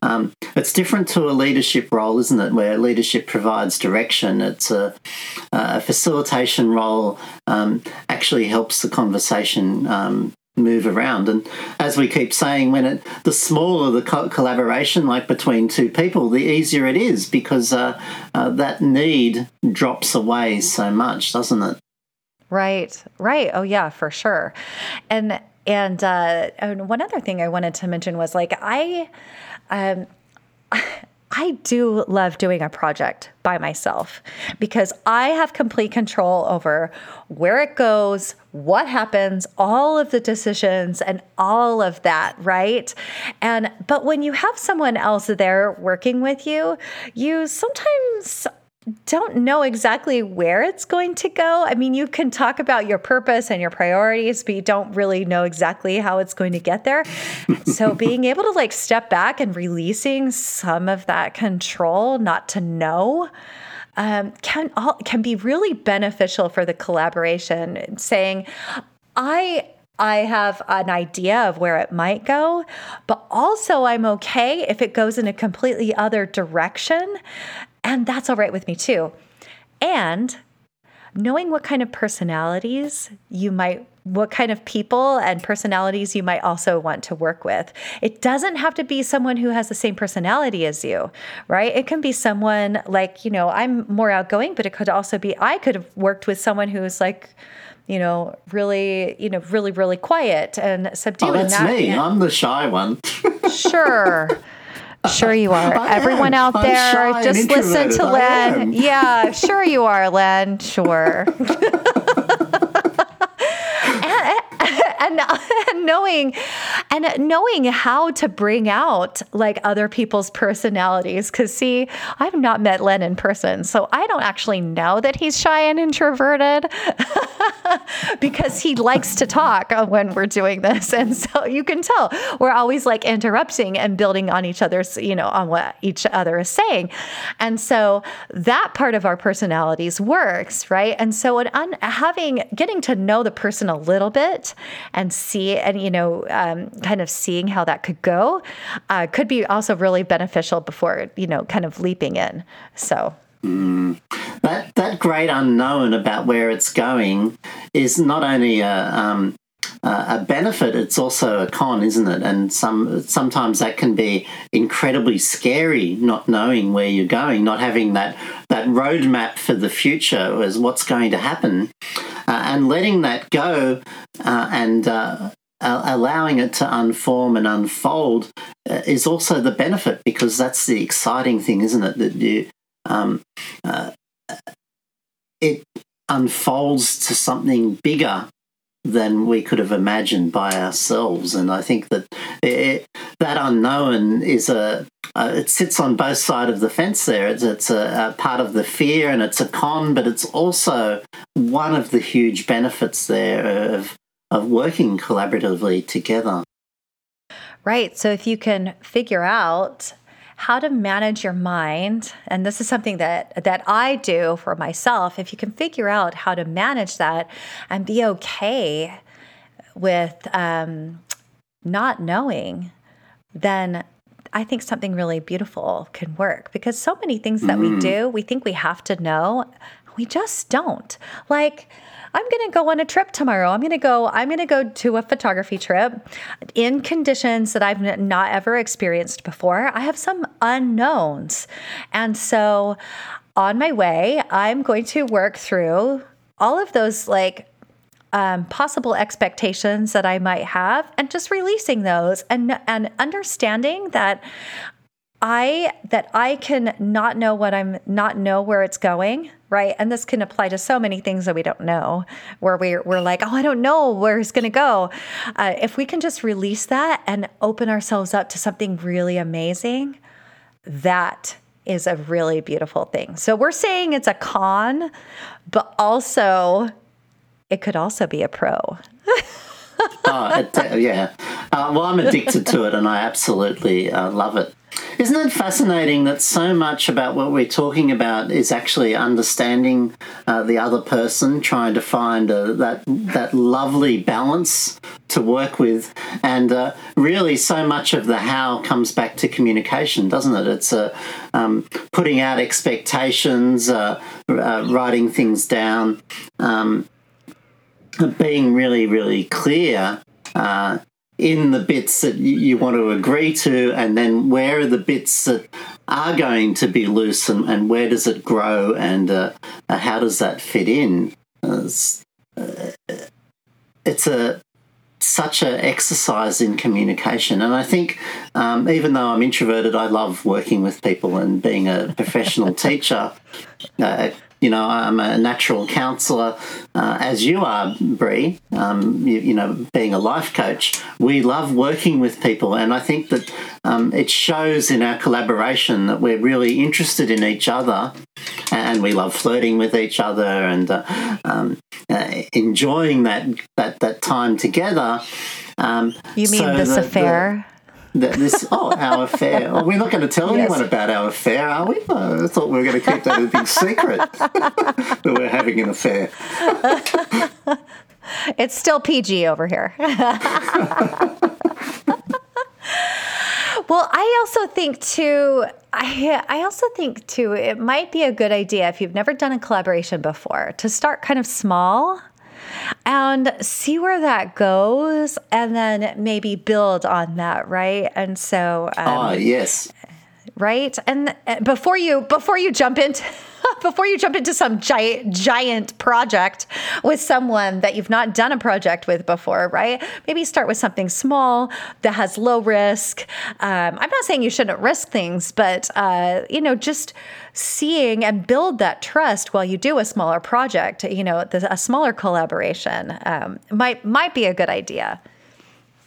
um, it's different to a leadership role, isn't it? Where leadership provides direction. It's a, a facilitation role um, actually helps the conversation um, move around. And as we keep saying, when it the smaller the co- collaboration, like between two people, the easier it is because uh, uh, that need drops away so much, doesn't it? Right, right. Oh yeah, for sure. And and, uh, and one other thing I wanted to mention was like I. Um, I do love doing a project by myself because I have complete control over where it goes, what happens, all of the decisions and all of that, right? And but when you have someone else there working with you, you sometimes don't know exactly where it's going to go. I mean, you can talk about your purpose and your priorities, but you don't really know exactly how it's going to get there. so, being able to like step back and releasing some of that control, not to know, um, can all, can be really beneficial for the collaboration. Saying, I I have an idea of where it might go, but also I'm okay if it goes in a completely other direction. And that's all right with me too. And knowing what kind of personalities you might what kind of people and personalities you might also want to work with. It doesn't have to be someone who has the same personality as you, right? It can be someone like, you know, I'm more outgoing, but it could also be I could have worked with someone who's like you know, really, you know, really, really quiet and oh, subdued. Oh, that's that, me. I'm the shy one. sure. Sure you are. Everyone out there, just listen to Len. Yeah, sure you are, Len. Sure. and, and knowing and knowing how to bring out like other people's personalities. Because see i've not met len in person so i don't actually know that he's shy and introverted because he likes to talk when we're doing this. And so you can tell we're always like interrupting and building on each other's you know on what each other is saying. And so that part of our personalities works right? And so un- having getting to know the person a little bit and see and you know um, kind of seeing how that could go uh, could be also really beneficial before you know kind of leaping in so mm. that that great unknown about where it's going is not only a um, uh, a benefit, it's also a con, isn't it? And some sometimes that can be incredibly scary, not knowing where you're going, not having that that roadmap for the future as what's going to happen, uh, and letting that go uh, and uh, allowing it to unform and unfold uh, is also the benefit because that's the exciting thing, isn't it? That you um, uh, it unfolds to something bigger than we could have imagined by ourselves. And I think that it, that unknown is a uh, it sits on both sides of the fence there. It's, it's a, a, part of the fear and it's a con, but it's also one of the huge benefits there of, of working collaboratively together. Right. So if you can figure out how to manage your mind and this is something that that I do for myself if you can figure out how to manage that and be okay with um, not knowing then I think something really beautiful can work. Because so many things that we do we think we have to know we just don't. Like I'm going to go on a trip tomorrow. I'm going to go I'm going to go to a photography trip in conditions that I've not ever experienced before. I have some unknowns. And so on my way, I'm going to work through all of those like um, possible expectations that I might have and just releasing those and and understanding that I that I can not know what I'm not know where it's going, right? And this can apply to so many things that we don't know, where we're we're like, oh, I don't know where it's going to go. Uh, if we can just release that and open ourselves up to something really amazing, that is a really beautiful thing. So we're saying it's a con, but also it could also be a pro. oh, yeah. Uh, well, I'm addicted to it, and I absolutely uh, love it. Isn't it fascinating that so much about what we're talking about is actually understanding uh, the other person, trying to find uh, that that lovely balance to work with, and uh, really so much of the how comes back to communication, doesn't it? It's uh, um, putting out expectations, uh, uh, writing things down, um, being really really clear in the bits that you want to agree to, and then where are the bits that are going to be loose, and, and where does it grow, and uh, uh how does that fit in? It's, uh, it's a such an exercise in communication, and I think um, even though I'm introverted, I love working with people and being a professional teacher. Uh, you know, I'm a natural counselor, uh, as you are, Brie. Um, you, you, know, being a life coach, we love working with people, and I think that um, it shows in our collaboration that we're really interested in each other, and we love flirting with each other and uh, um, uh, enjoying that that that time together. Um, you mean so this affair? The, that this oh our affair. Oh, we're not going to tell yes. anyone about our affair, are we? Oh, I thought we were going to keep that a big secret that we're having an affair. it's still PG over here. Well, I also think too. I I also think too. It might be a good idea if you've never done a collaboration before to start kind of small and see where that goes and then maybe build on that, right? And so, um, ah, yes. Right. And uh, before you, before you jump into, before you jump into some giant giant project with someone that you've not done a project with before, right? Maybe start with something small that has low risk. Um, I'm not saying you shouldn't risk things, but uh, you know, just seeing and build that trust while you do a smaller project. You know, a smaller collaboration um, might might be a good idea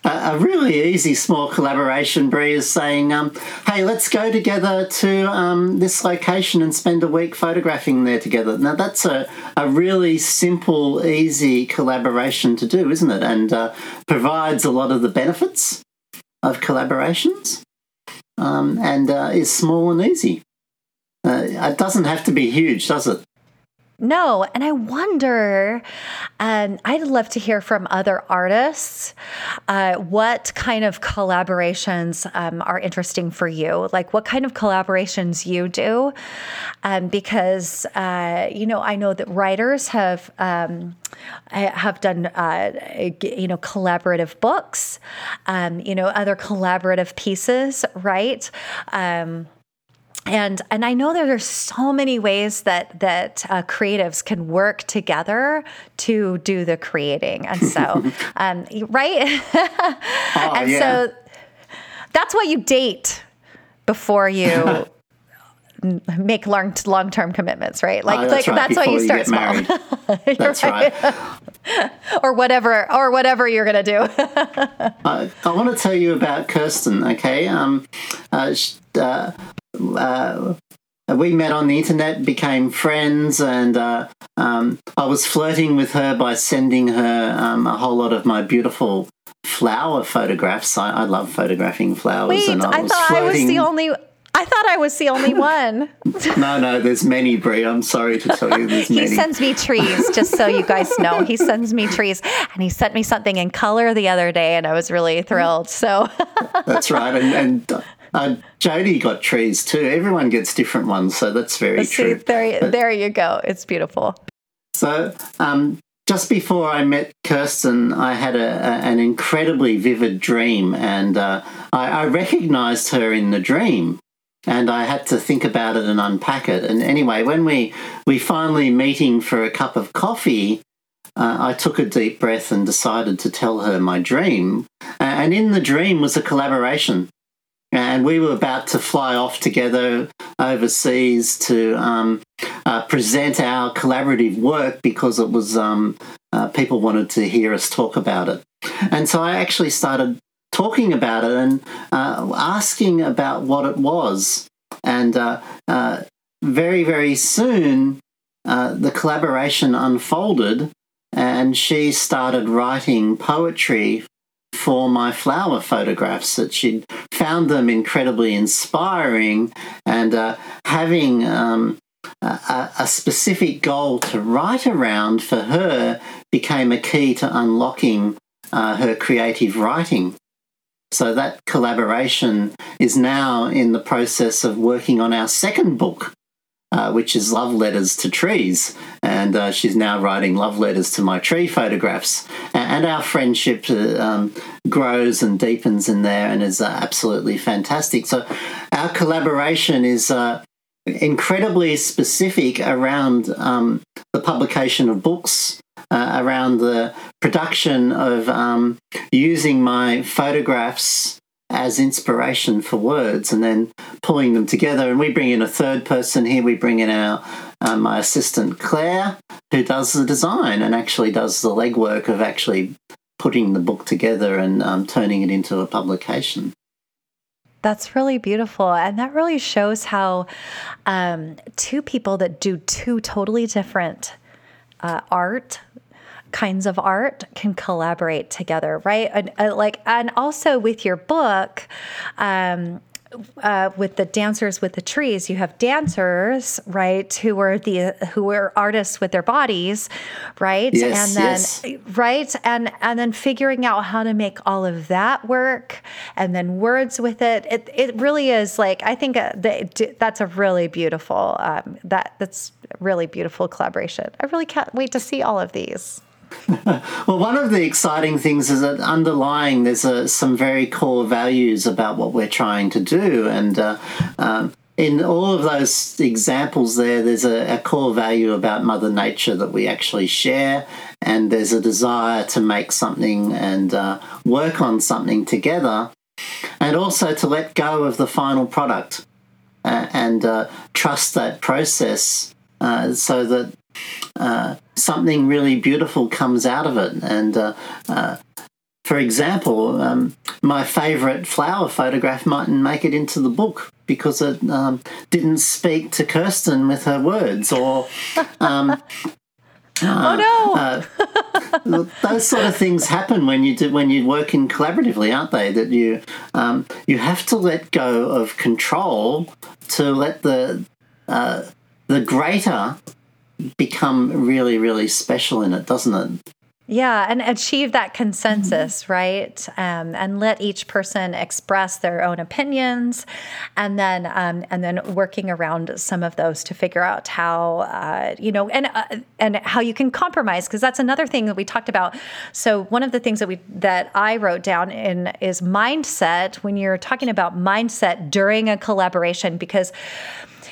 a really easy small collaboration, Brie, is saying, um, hey, let's go together to um, this location and spend a week photographing there together. Now, that's a, a really simple, easy collaboration to do, isn't it? And uh, provides a lot of the benefits of collaborations um, and uh, is small and easy. Uh, it doesn't have to be huge, does it? No, and I wonder, and I'd love to hear from other artists uh, what kind of collaborations um, are interesting for you. Like what kind of collaborations you do, um, because uh, you know I know that writers have um, have done uh, you know collaborative books, um, you know other collaborative pieces, right? And and I know that there's so many ways that that uh, creatives can work together to do the creating, and so um, right, oh, and yeah. so that's why you date before you. make long long term commitments, right? Like, oh, that's like right. that's why you start you small. that's right. or whatever, or whatever you're gonna do. uh, I want to tell you about Kirsten. Okay, um, uh, uh, uh, we met on the internet, became friends, and uh, um, I was flirting with her by sending her um, a whole lot of my beautiful flower photographs. I, I love photographing flowers. Wait, and I, I thought flirting. I was the only. I thought I was the only one. no, no, there's many, Brie. I'm sorry to tell you, there's many. He sends me trees, just so you guys know. He sends me trees, and he sent me something in color the other day, and I was really thrilled. So that's right, and. and uh, Jody got trees too. Everyone gets different ones, so that's very See, true. There, there you go. It's beautiful. So, um, just before I met Kirsten, I had a, a, an incredibly vivid dream, and uh, I, I recognized her in the dream and I had to think about it and unpack it. And anyway, when we we finally meeting for a cup of coffee, uh, I took a deep breath and decided to tell her my dream. And in the dream was a collaboration. And we were about to fly off together overseas to um, uh, present our collaborative work because it was um, uh, people wanted to hear us talk about it. And so I actually started talking about it and uh, asking about what it was. And uh, uh, very, very soon, uh, the collaboration unfolded, and she started writing poetry for my flower photographs that she'd found them incredibly inspiring and uh, having um, a, a, specific goal to write around for her became a key to unlocking uh, her creative writing. So that collaboration is now in the process of working on our second book, uh, which is Love Letters to Trees. And uh, she's now writing love letters to my tree photographs. And our friendship uh, um, grows and deepens in there and is uh, absolutely fantastic. So our collaboration is uh, incredibly specific around um, the publication of books uh, around the production of um, using my photographs as inspiration for words and then pulling them together. And we bring in a third person here. We bring in our um, my assistant Claire, who does the design and actually does the legwork of actually putting the book together and um, turning it into a publication. That's really beautiful. And that really shows how um, two people that do two totally different uh, art kinds of art can collaborate together, right? And uh, like, and also with your book, um, uh, with the dancers with the trees, you have dancers, right, who are the who are artists with their bodies, right, yes, and then yes. right, and and then figuring out how to make all of that work, and then words with it. It it really is like I think uh, that's a really beautiful um, that that's really beautiful collaboration. I really can't wait to see all of these. well, one of the exciting things is that underlying there's a, some very core values about what we're trying to do, and uh, um, in all of those examples there, there's a, a, core value about Mother Nature that we actually share, and there's a desire to make something and uh, work on something together, and also to let go of the final product uh, and uh, trust that process uh, so that uh, something really beautiful comes out of it. And uh, uh, for example, um, my favourite flower photograph mightn't make it into the book because it um, didn't speak to Kirsten with her words, or um, oh no! Uh, those sort of things happen when you do when you work in collaboratively, aren't they? That you um, you have to let go of control to let the uh, the greater become really, really special in it, doesn't it? Yeah, and achieve that consensus, mm-hmm. right? Um, and let each person express their own opinions, and then um, and then working around some of those to figure out how uh, you know and uh, and how you can compromise because that's another thing that we talked about. So one of the things that we that I wrote down in is mindset when you're talking about mindset during a collaboration because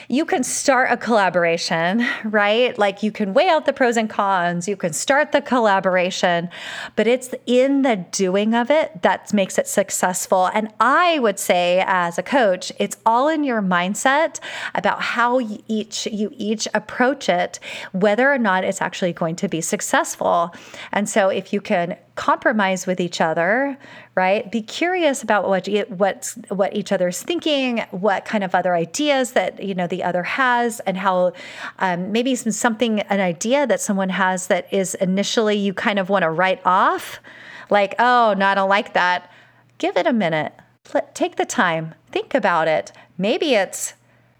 you can start a collaboration, right? Like you can weigh out the pros and cons, you can start the collaboration, but it's in the doing of it that makes it successful. And I would say, as a coach, it's all in your mindset about how you each you each approach it, whether or not it's actually going to be successful. And so, if you can compromise with each other, right? Be curious about what what what each other's thinking, what kind of other ideas that you know the other has, and how um, maybe some, something an idea that someone has that is initially you kind of want to write off, like oh no, I don't like that. Give it a minute. take the time, think about it. Maybe it's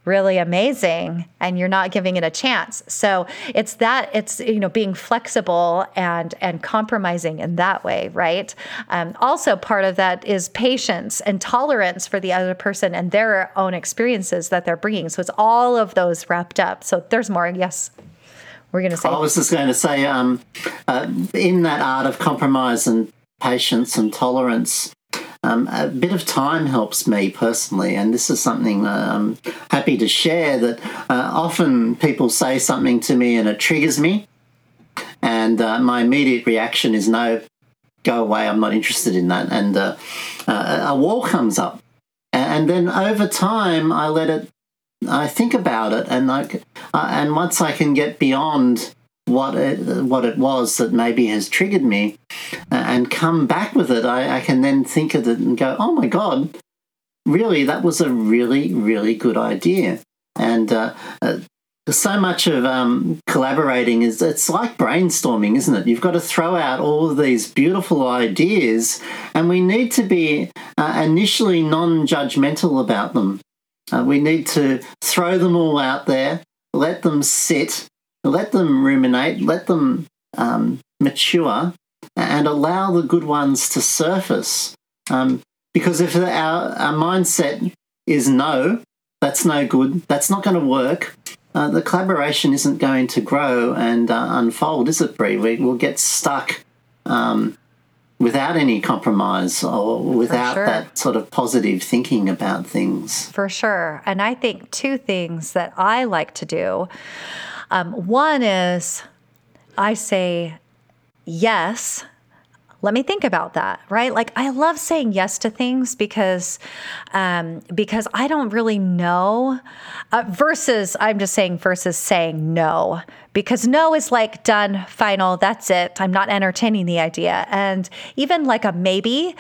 really amazing and you're not giving it a chance. So it's that it's you know being flexible and and compromising in that way right? Um, also part of that is patience and tolerance for the other person and their own experiences that they're bringing. So it's all of those wrapped up. So there's more yes. We're going to say i was just going to say um, uh, in that art of compromise and patience and tolerance um, a bit of time helps me personally, and this is something I'm happy to share. That uh, often people say something to me and it triggers me, and uh, my immediate reaction is no, go away. I'm not interested in that. And uh, uh a wall comes up, and then over time I let it. I think about it, and like, uh, and once I can get beyond what it, what it was that maybe has triggered me uh, and come back with it, I, I can then think of it and go, oh my God, really, that was a really, really good idea. And uh, uh, so much of um, collaborating is it's like brainstorming, isn't it? You've got to throw out all of these beautiful ideas, and we need to be uh, initially non judgmental about them. Uh, we need to throw them all out there, let them sit, let them ruminate, let them um, mature, and allow the good ones to surface. Um, because if our, our mindset is no, that's no good, that's not going to work, uh, the collaboration isn't going to grow and uh, unfold, is it, Brie? We, will get stuck um, without any compromise or without sure. that sort of positive thinking about things. For sure. And I think two things that I like to do um, one is I say yes. Let me think about that, right? Like I love saying yes to things because um, because I don't really know. Uh, versus I'm just saying versus saying no because no is like done, final, that's it. I'm not entertaining the idea, and even like a maybe,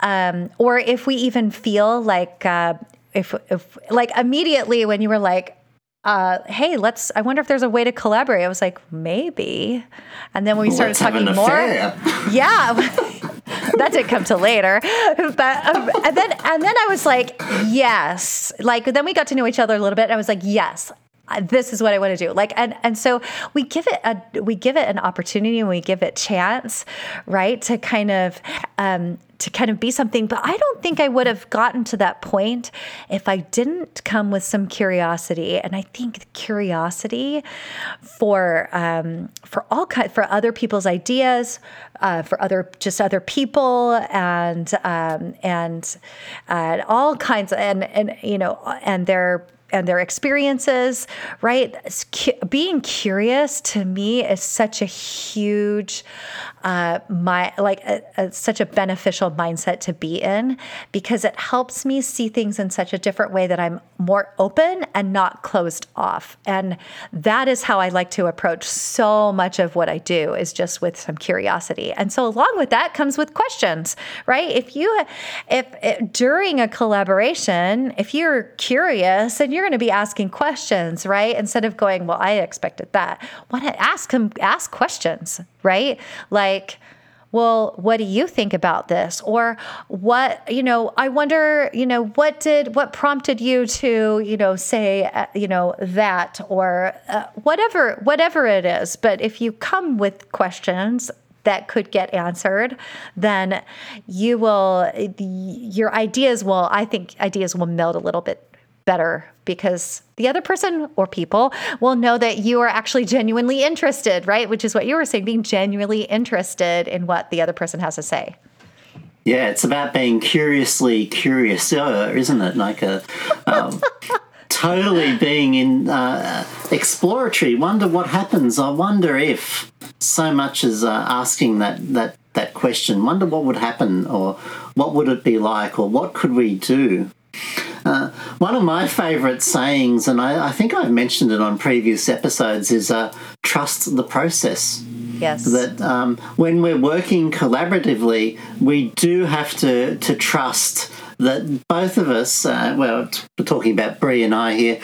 um, or if we even feel like. Uh, if, if like immediately when you were like uh, hey, let's, I wonder if there's a way to collaborate. I was like, maybe. And then when we started let's talking more, yeah, that didn't come to later. But, um, and then, and then I was like, yes. Like, then we got to know each other a little bit. And I was like, yes, this is what I want to do. Like, and and so we give it a we give it an opportunity and we give it chance, right, to kind of um, to kind of be something. But I don't think I would have gotten to that point if I didn't come with some curiosity. And I think curiosity for um, for all kind for other people's ideas, uh, for other just other people, and um, and uh, all kinds of, and and you know and their and their experiences, right? Being curious to me is such a huge, uh, my like a, a, such a beneficial mindset to be in because it helps me see things in such a different way that I'm more open and not closed off. And that is how I like to approach so much of what I do is just with some curiosity. And so along with that comes with questions, right? If you, if, if during a collaboration, if you're curious and you're going to be asking questions, right? Instead of going, well, I expected that. Want to ask them, ask questions, right? Like, well, what do you think about this? Or what, you know, I wonder, you know, what did, what prompted you to, you know, say, uh, you know, that or uh, whatever, whatever it is. But if you come with questions, that could get answered, then you will, your ideas will, I think ideas will meld a little bit better because the other person or people will know that you are actually genuinely interested, right? Which is what you were saying, being genuinely interested in what the other person has to say. Yeah, it's about being curiously curious, isn't it? Like a um, totally being in uh, exploratory. Wonder what happens. I wonder if so much as uh, asking that that that question. Wonder what would happen, or what would it be like, or what could we do? Uh, one of my favourite sayings, and I, I, think I've mentioned it on previous episodes, is uh, trust the process. Yes. That um, when we're working collaboratively, we do have to, to trust that both of us, uh, well, we're talking about Brie and I here,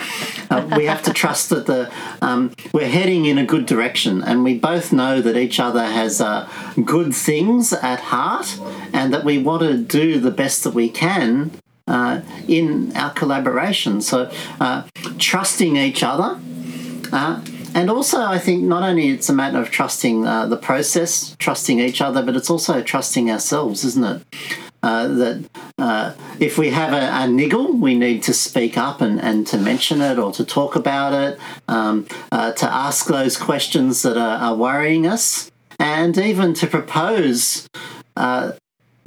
uh, we have to trust that the um, we're heading in a good direction, and we both know that each other has uh, good things at heart, and that we want to do the best that we can uh, in our collaboration. So, uh, trusting each other. Uh, and also, I think not only it's a matter of trusting uh, the process, trusting each other, but it's also trusting ourselves, isn't it? Uh, that uh, if we have a, a, niggle, we need to speak up and, and to mention it or to talk about it, um, uh, to ask those questions that are, are, worrying us, and even to propose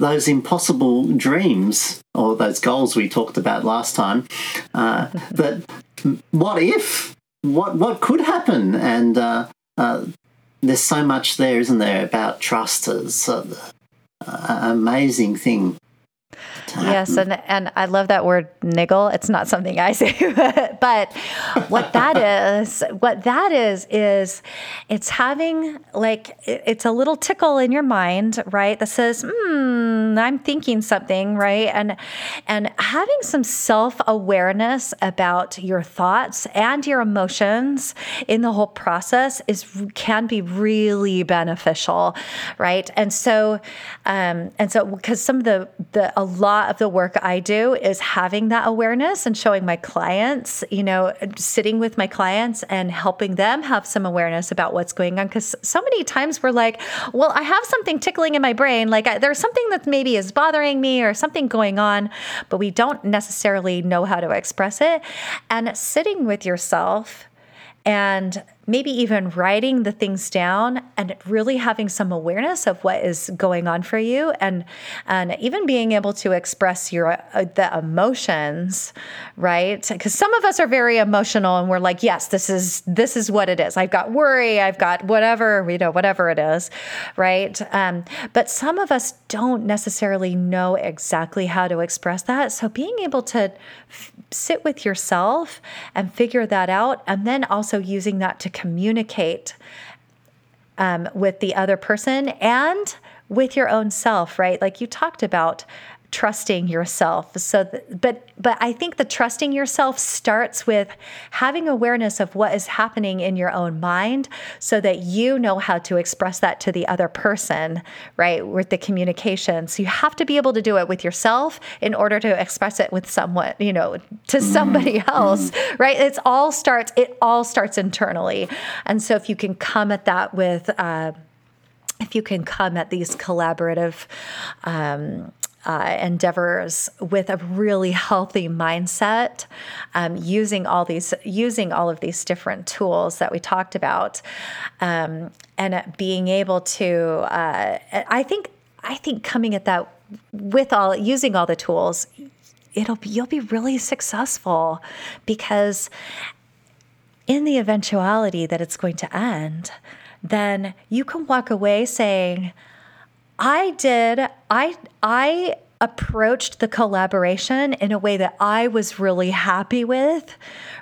those impossible dreams or those goals we talked about last time. Uh, that what if? What what could happen? And uh, uh, there's so much there, isn't there, about trust as an amazing thing Yes, and and I love that word niggle. It's not something I say, but what that is, what that is is it's having like it's a little tickle in your mind, right? That says, "Hmm, I'm thinking something," right? And and having some self-awareness about your thoughts and your emotions in the whole process is can be really beneficial, right? And so um and so because some of the the a lot of the work I do is having that awareness and showing my clients, you know, sitting with my clients and helping them have some awareness about what's going on. Because so many times we're like, well, I have something tickling in my brain. Like I, there's something that maybe is bothering me or something going on, but we don't necessarily know how to express it. And sitting with yourself and maybe even writing the things down and really having some awareness of what is going on for you and and even being able to express your uh, the emotions right? Because some of us are very emotional and we're like yes this is this is what it is. I've got worry. I've got whatever you know whatever it is right? Um, but some of us don't necessarily know exactly how to express that. So being able to f- sit with yourself and figure that out and then also using that to communicate um, with the other person and with your own self, right? Like you talked about trusting yourself. So, th- but but I think the trusting yourself starts with having awareness of what is happening in your own mind, so that you know how to express that to the other person, right? With the communication, so you have to be able to do it with yourself in order to express it with someone, you know, to mm-hmm. somebody else, right? It's all starts. It all starts internally, and so if you can come at that with. Uh, if you can come at these collaborative um, uh, endeavors with a really healthy mindset, um, using all these using all of these different tools that we talked about, um, and being able to. Uh, I think I think coming at that with all using all the tools, it'll be, you'll be really successful because in the eventuality that it's going to end, then you can walk away saying I did. I I approached the collaboration in a way that I was really happy with,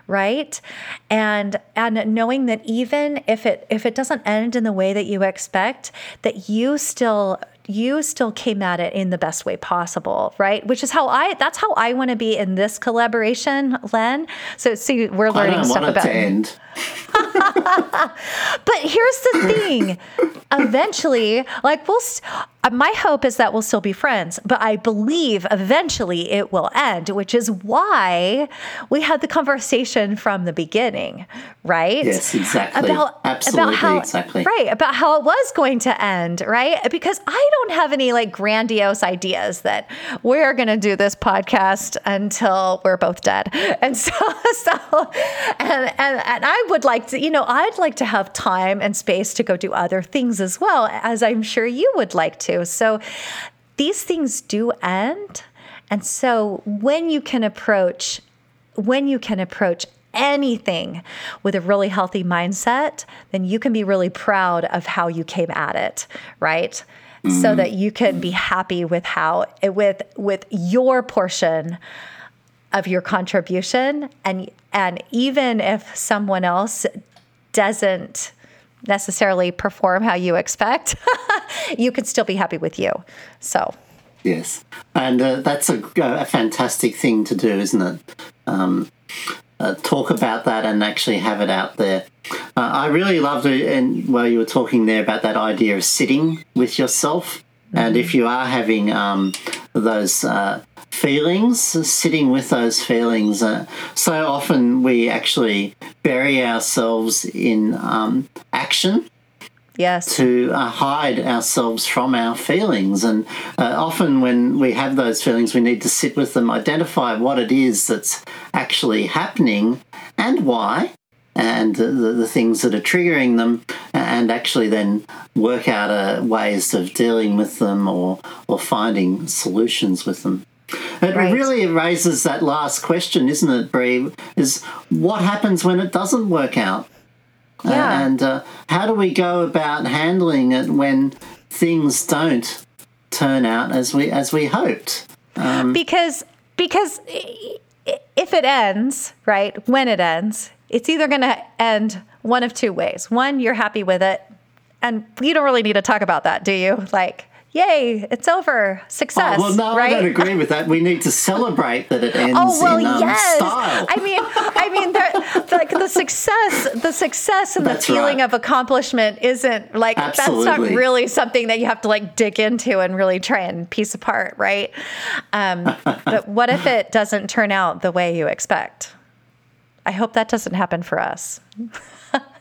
right? And and knowing that even if it if it doesn't end in the way that you expect, that you still you still came at it in the best way possible, right? Which is how I that's how I want to be in this collaboration, Len. So see, we're learning stuff about to end. but here's the thing. Eventually, like we'll uh, Uh, my hope is that we'll still be friends, but I believe eventually it will end, which is why we had the conversation from the beginning, right? Yes, exactly. About, Absolutely, about how, exactly. Right, about how it was going to end, right? Because I don't have any like grandiose ideas that we're going to do this podcast until we're both dead. And so, so and, and, and I would like to, you know, I'd like to have time and space to go do other things as well, as I'm sure you would like to. So these things do end. And so when you can approach, when you can approach anything with a really healthy mindset, then you can be really proud of how you came at it, right? Mm-hmm. So that you can be happy with how with with your portion of your contribution and and even if someone else doesn't necessarily perform how you expect, you can still be happy with you. So, yes, and uh, that's a, a, fantastic thing to do, isn't it? Um, uh, talk about that and actually have it out there. Uh, I really loved it, and while you were talking there about that idea of sitting with yourself, mm-hmm. and if you are having um, those uh, feelings, sitting with those feelings. Uh, so often we actually bury ourselves in um, action Yes. to uh, hide ourselves from our feelings. And uh, often, when we have those feelings, we need to sit with them, identify what it is that's actually happening and why, and the, the things that are triggering them, and actually then work out uh, ways of dealing with them or, or finding solutions with them. It Right. really raises that last question, isn't it, Brie? Is what happens when it doesn't work out? Uh, Yeah. and uh, how do we go about handling it when things don't turn out as we as we hoped? because because i- if it ends right when it ends it's either going to end one of two ways one you're happy with it and you don't really need to talk about that do you like yay it's over success Oh, well, no, right I don't agree with that. We need to celebrate that it ends Oh well, in um, yes. style. I mean, I mean, there, like the success, the success and the feeling right. of accomplishment isn't like that's not really something that you have to like dig into and really try and piece apart, right? Um, but what if it doesn't turn out the way you expect? I hope that doesn't happen for us.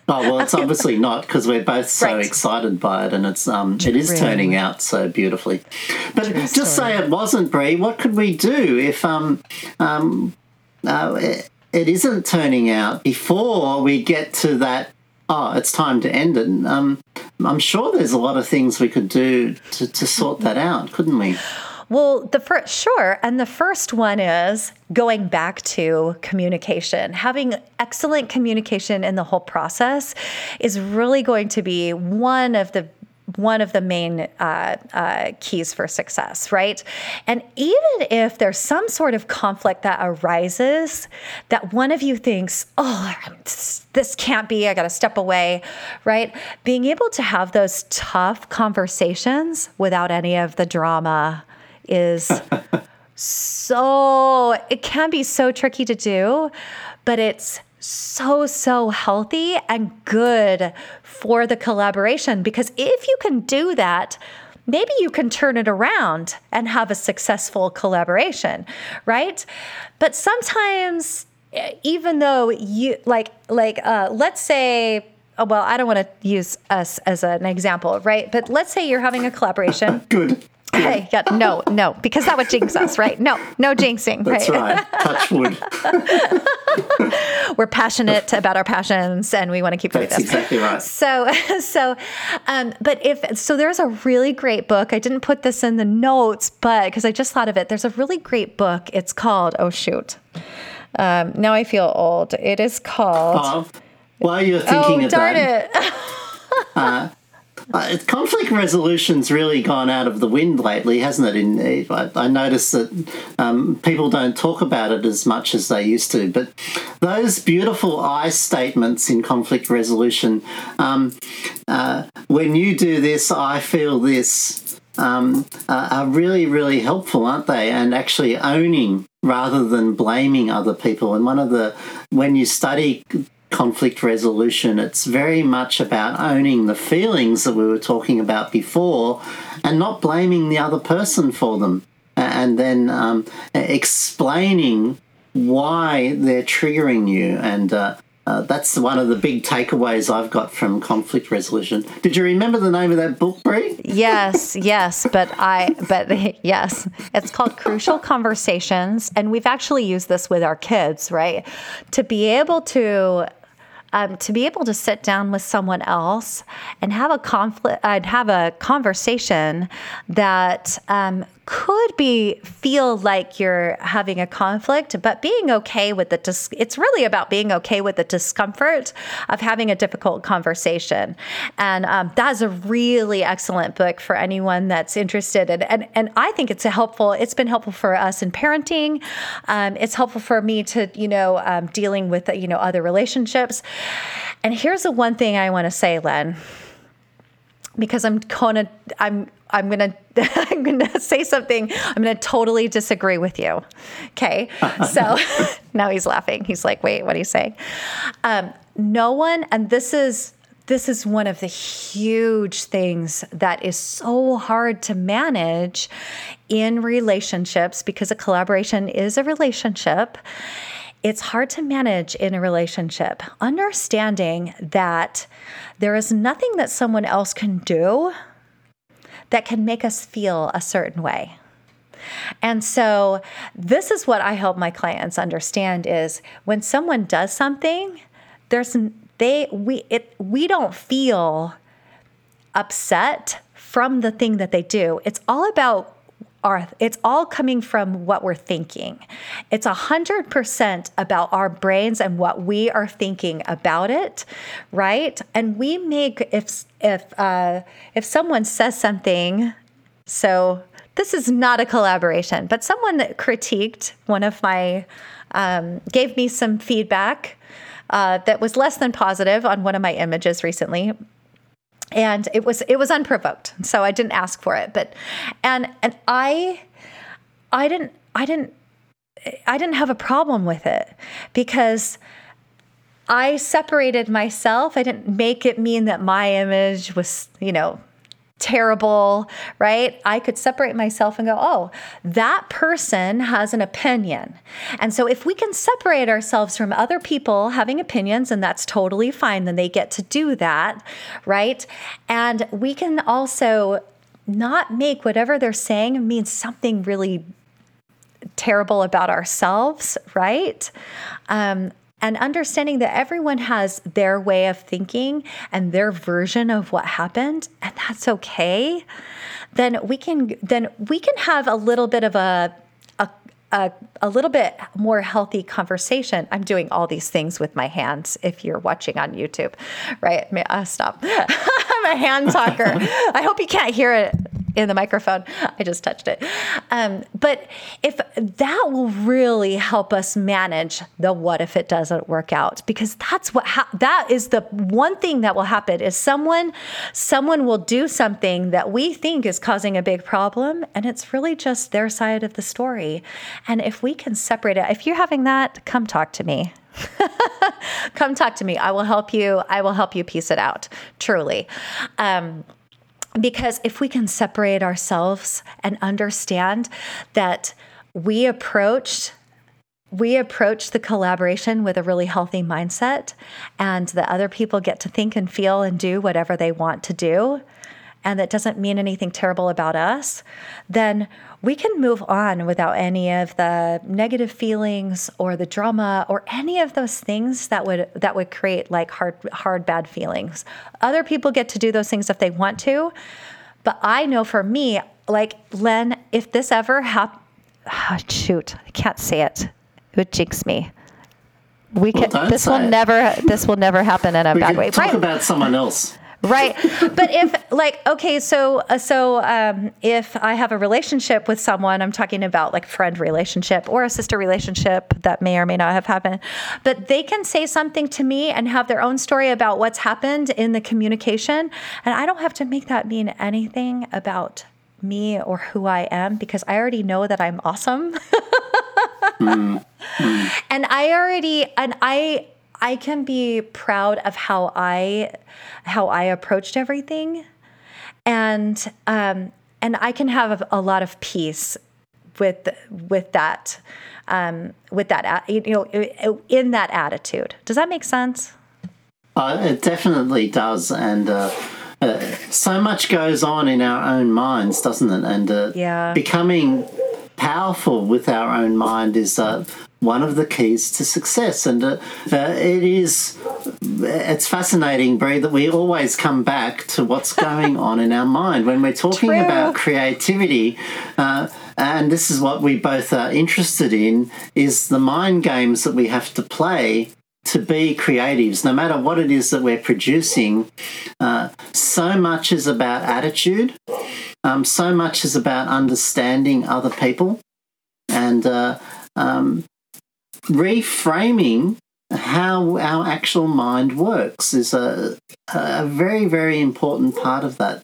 Oh well, it's obviously not because we're both so Right. excited by it, and it's um, it is True. turning out so beautifully. But just story. say it wasn't, Brie. What could we do if um um uh, it, it isn't turning out before we get to that? Oh, it's time to end it. Um, I'm sure there's a lot of things we could do to, to sort that out, couldn't we? Well, the first, sure. And the first one is going back to communication. Having excellent communication in the whole process is really going to be one of the one of the main uh, uh, keys for success, right? And even if there's some sort of conflict that arises, that one of you thinks, oh, this can't be, I got to step away, right? Being able to have those tough conversations without any of the drama is so it can be so tricky to do but it's so so healthy and good for the collaboration. Because if you can do that maybe you can turn it around and have a successful collaboration right? But sometimes eh, even though you like like uh, let's say oh, well i don't want to use us as an example right? But let's say you're having a collaboration Good. Hey, yeah, no, no, because that would jinx us, right? No, no jinxing, That's right? right. Touch wood. We're passionate about our passions, and we want to keep doing That's this. exactly right. So, so, um, but if so, there's a really great book. I didn't put this in the notes, but because I just thought of it, there's a really great book. It's called Oh shoot. Um, now I feel old. It is called. Oh, while you're thinking oh darn that, it! Uh, conflict resolution's really gone out of the wind lately, hasn't it? In I, I noticed that um, people don't talk about it as much as they used to. But those beautiful I statements in conflict resolution, um, uh, when you do this, I feel this, um, uh, are really, really helpful, aren't they? And actually owning rather than blaming other people. And one of the when you study conflict resolution, it's very much about owning the feelings that we were talking about before and not blaming the other person for them. And then um, explaining why they're triggering you. And uh, uh, that's one of the big takeaways I've got from conflict resolution. Did you remember the name of that book, Brie? Yes, yes, but I, but yes, it's called Crucial Conversations, and we've actually used this with our kids, right? To be able to. Um, to be able to sit down with someone else and have a conflict, uh, have a conversation that um, could be feel like you're having a conflict, but being okay with the dis- it's really about being okay with the discomfort of having a difficult conversation, and um, that's a really excellent book for anyone that's interested. And and, and I think it's a helpful. It's been helpful for us in parenting. Um, it's helpful for me to you know um, dealing with you know other relationships. And here's the one thing I want to say, Len because I'm gonna I'm I'm gonna I'm gonna say something. I'm gonna totally disagree with you. Okay, so now he's laughing. He's like, "Wait, what are you saying?" Um, no one, and this is this is one of the huge things that is so hard to manage in relationships because a collaboration is a relationship. It's hard to manage in a relationship. Understanding that there is nothing that someone else can do that can make us feel a certain way. And so this is what I help my clients understand is when someone does something, there's they we it we don't feel upset from the thing that they do. It's all about our it's all coming from what we're thinking. It's a hundred percent about our brains and what we are thinking about it, right? And we make if if uh, if someone says something, so this is not a collaboration, but someone that critiqued one of my um, gave me some feedback uh, that was less than positive on one of my images recently and it was it was unprovoked so i didn't ask for it but and and i i didn't i didn't i didn't have a problem with it because i separated myself. I didn't make it mean that my image was you know terrible, right? I could separate myself and go, oh, that person has an opinion. And so if we can separate ourselves from other people having opinions, and that's totally fine, then they get to do that, right? And we can also not make whatever they're saying mean something really terrible about ourselves, right? Um, and understanding that everyone has their way of thinking and their version of what happened and that's okay then we can then we can have a little bit of a a, a, a little bit more healthy conversation. I'm doing all these things with my hands if you're watching on YouTube, right? Uh, stop. I'm a hand talker. I hope you can't hear it in the microphone. I just touched it. Um, but if that will really help us manage the what if it doesn't work out, because that's what ha- that is the one thing that will happen is someone someone will do something that we think is causing a big problem, and it's really just their side of the story. And if we can separate it, if you're having that, come talk to me. come talk to me. I will help you. I will help you piece it out. Truly. Um, because if we can separate ourselves and understand that we approached we approach the collaboration with a really healthy mindset and the other people get to think and feel and do whatever they want to do and that doesn't mean anything terrible about us, then we can move on without any of the negative feelings or the drama or any of those things that would that would create like hard hard bad feelings. Other people get to do those things if they want to, but I know for me, like Len, if this ever happened, oh, shoot, I can't say it. It would jinx me. We can. This will it. never. This will never happen in a we bad way. Talk right. about someone else right but if like okay so uh, so um, if i have a relationship with someone i'm talking about like friend relationship or a sister relationship that may or may not have happened but they can say something to me and have their own story about what's happened in the communication and i don't have to make that mean anything about me or who i am because i already know that i'm awesome mm. Mm. and i already and i I can be proud of how I how I approached everything, and um, and I can have a, lot of peace with with that um, with that you know in that attitude. Does that make sense? Uh, it definitely does, and. Uh, uh, so much goes on in our own minds, doesn't it? And uh, yeah. becoming powerful with our own mind is uh, one of the keys to success. And uh, uh, it is, it's fascinating, Brie, that we always come back to what's going on in our mind when we're talking True. about creativity. Uh, and this is what we both are interested in: is the mind games that we have to play to be creatives, no matter what it is that we're producing. Uh, so much is about attitude. Um, so much is about understanding other people, and uh, um, reframing how our actual mind works is a, a very, very important part of that.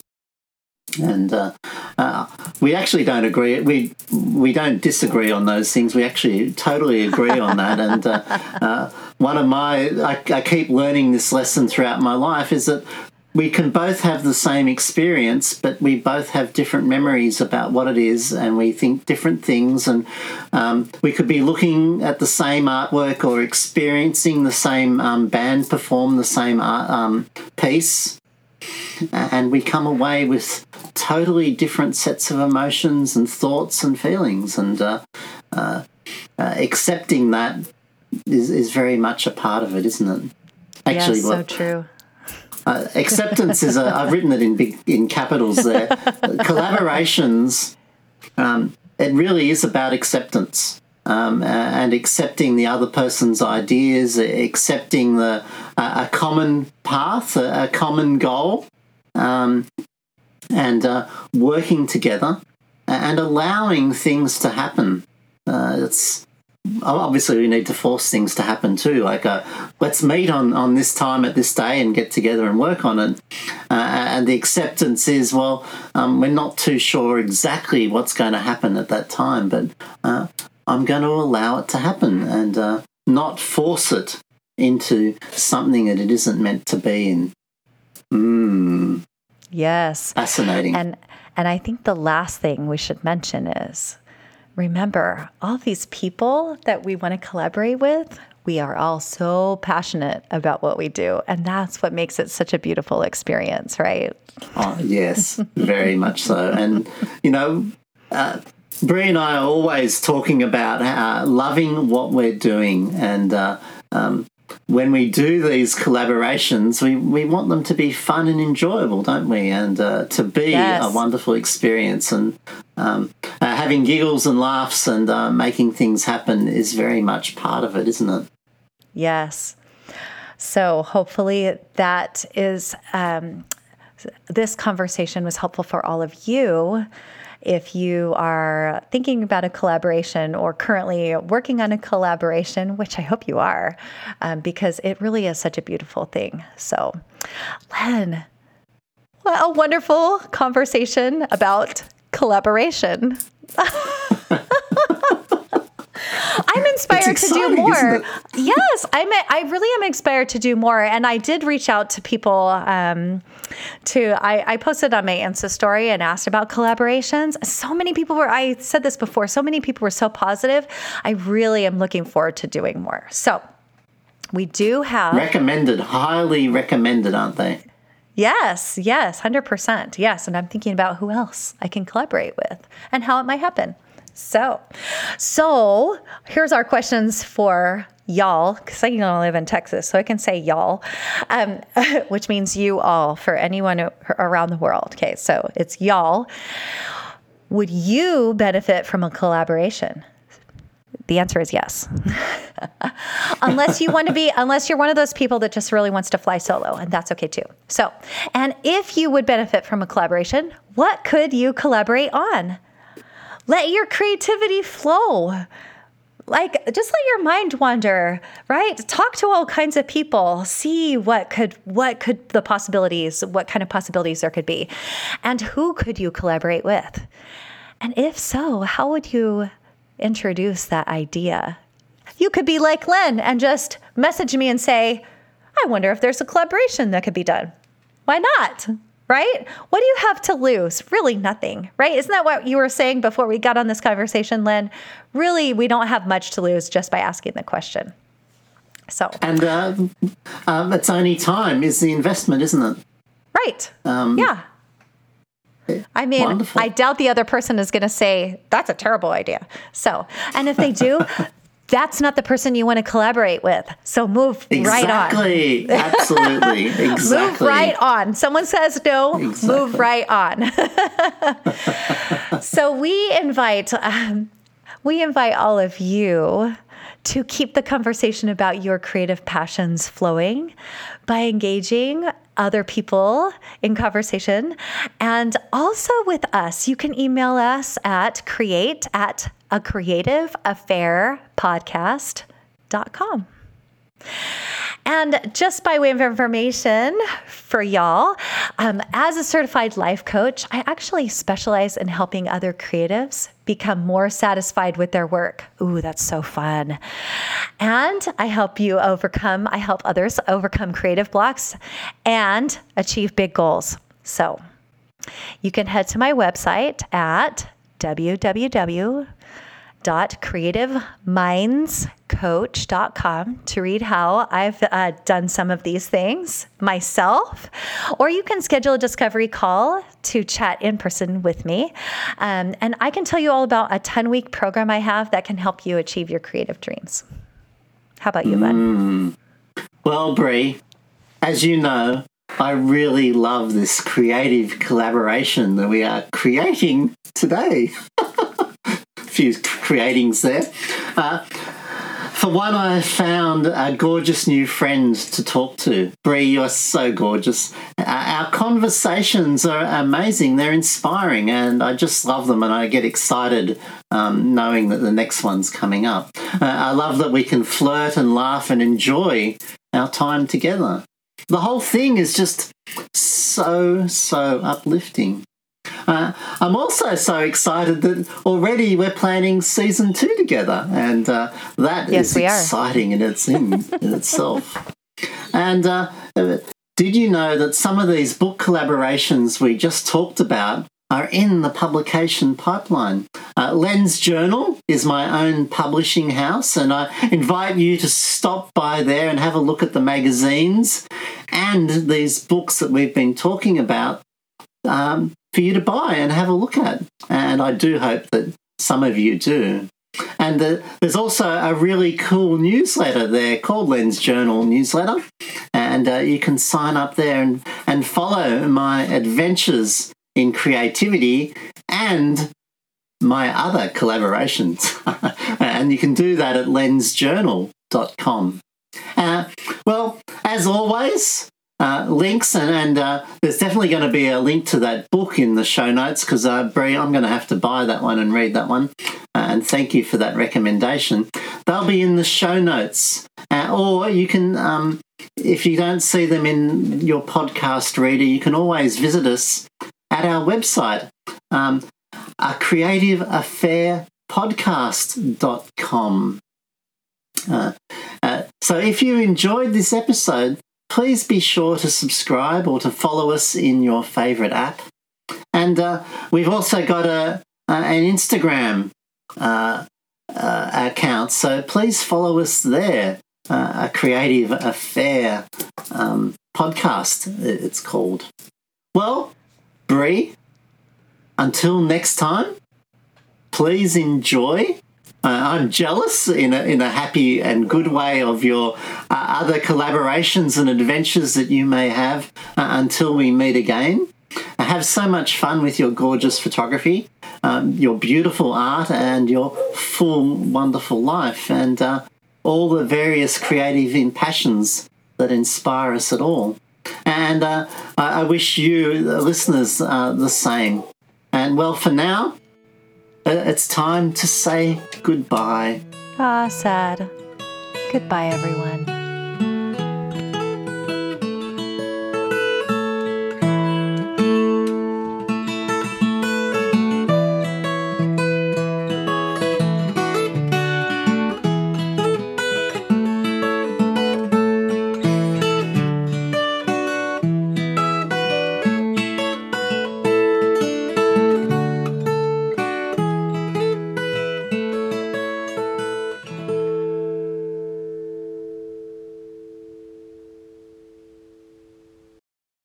and uh, uh, we actually don't agree. We we don't disagree on those things. We actually totally agree on that. And uh, uh, one of my I, I, keep learning this lesson throughout my life is that we can both have the same experience, but we both have different memories about what it is, and we think different things. And um, we could be looking at the same artwork or experiencing the same um, band perform the same art, um, piece, and we come away with totally different sets of emotions and thoughts and feelings. And uh, uh, uh, accepting that is, is very much a part of it, isn't it? Actually, yes, so what, true uh, acceptance is a, I've written it in big in capitals there. Collaborations, um, it really is about acceptance. Um, and accepting the other person's ideas, accepting the uh, a common path, a, a common goal, um, and uh, working together and allowing things to happen. Uh, it's obviously we need to force things to happen too like uh, let's meet on, on this time at this day and get together and work on it. Uh, and the acceptance is well um, we're not too sure exactly what's going to happen at that time but uh, i'm going to allow it to happen and uh, not force it into something that it isn't meant to be in. Mm. yes. Fascinating. And and i think the last thing we should mention is remember all these people that we want to collaborate with, we are all so passionate about what we do. And that's what makes it such a beautiful experience, right? Oh, yes, very much so. And, you know, uh, Brie and I are always talking about uh, loving what we're doing and uh, um, when we do these collaborations, we, we want them to be fun and enjoyable, don't we? And uh, to be yes. a wonderful experience. And um, uh, having giggles and laughs and uh, making things happen is very much part of it, isn't it? Yes. So hopefully that is, um, this conversation was helpful for all of you if you are thinking about a collaboration or currently working on a collaboration, which I hope you are, um, because it really is such a beautiful thing. So, Len, what a wonderful conversation about collaboration. I'm inspired to do more. Yes, I'm. I really am inspired to do more. And I did reach out to people. Um, to I, I posted on my Insta story and asked about collaborations. So many people were. I said this before. So many people were so positive. I really am looking forward to doing more. So we do have recommended, highly recommended, aren't they? Yes, yes, 100%. Yes. And I'm thinking about who else I can collaborate with and how it might happen. So, so here's our questions for y'all, because I you know, live in Texas, so I can say y'all, um, which means you all for anyone around the world. Okay, so it's y'all. Would you benefit from a collaboration? The answer is yes. unless you want to be, unless you're one of those people that just really wants to fly solo, and that's okay too. So, and if you would benefit from a collaboration, what could you collaborate on? Let your creativity flow. Like, just let your mind wander, right? Talk to all kinds of people. See what could, what could the possibilities, what kind of possibilities there could be, and who could you collaborate with? And if so, how would you introduce that idea? You could be like Len and just message me and say, I wonder if there's a collaboration that could be done. Why not? right? What do you have to lose? Really nothing, right? Isn't that what you were saying before we got on this conversation, Len? Really, we don't have much to lose just by asking the question. So, and uh, um, it's only time is the investment, isn't it? Right. Um, yeah. I mean, wonderful. I doubt the other person is going to say that's a terrible idea. So, and if they do, that's not the person you want to collaborate with. So move exactly. right on. Exactly. Absolutely. Exactly. move right on. Someone says no, exactly. move right on. so we invite um, we invite all of you to keep the conversation about your creative passions flowing by engaging other people in conversation and also with us. You can email us at create at a creative affair podcast.com. And just by way of information for y'all, um, as a certified life coach, I actually specialize in helping other creatives become more satisfied with their work. Ooh, that's so fun. And I help you overcome, I help others overcome creative blocks and achieve big goals. So you can head to my website at www.creativemindscoach.com to read how I've uh, done some of these things myself, or you can schedule a discovery call to chat in person with me. Um, and I can tell you all about a 10 week program I have that can help you achieve your creative dreams. How about you, Len? Mm. Well, Brie, as you know, I really love this creative collaboration that we are creating today. Few creatings there. Uh, for one, I found a gorgeous new friend to talk to. Brie, you're so gorgeous. Uh, our conversations are amazing. They're inspiring, and I just love them. And I get excited um, knowing that the next one's coming up. Uh, I love that we can flirt and laugh and enjoy our time together the whole thing is just so, so uplifting. Uh, I'm also so excited that already we're planning season two together, and uh, that yes, is exciting in its in, in itself. And uh, did you know that some of these book collaborations we just talked about are in the publication pipeline. Uh, Len's Journal is my own publishing house, and I invite you to stop by there and have a look at the magazines and these books that we've been talking about um, for you to buy and have a look at. And I do hope that some of you do. And the, there's also a really cool newsletter there called Len's Journal Newsletter. And uh, you can sign up there and, and follow my adventures in creativity and my other collaborations. and you can do that at lensjournal.com. Uh, well, as always, uh, links and, and uh, there's definitely going to be a link to that book in the show notes because uh, Brie, I'm going to have to buy that one and read that one. Uh, and thank you for that recommendation. They'll be in the show notes, uh, or you can, um, if you don't see them in your podcast reader, you can always visit us at our website, um, a creative affair podcast.com. Uh, uh, so if you enjoyed this episode, please be sure to subscribe or to follow us in your favorite app. And uh, we've also got a, an Instagram uh, uh, account, so please follow us there. Uh, a creative affair um, podcast, it's called. Well, Brie, until next time, please enjoy. Uh, I'm jealous in a, in a happy and good way of your uh, other collaborations and adventures that you may have uh, until we meet again. I have so much fun with your gorgeous photography, um, your beautiful art, and your full, wonderful life, and uh, all the various creative passions that inspire us at all. And uh, I wish you, listeners, uh, the same. And well, for now, uh, it's time to say goodbye. Ah, sad. Goodbye, everyone.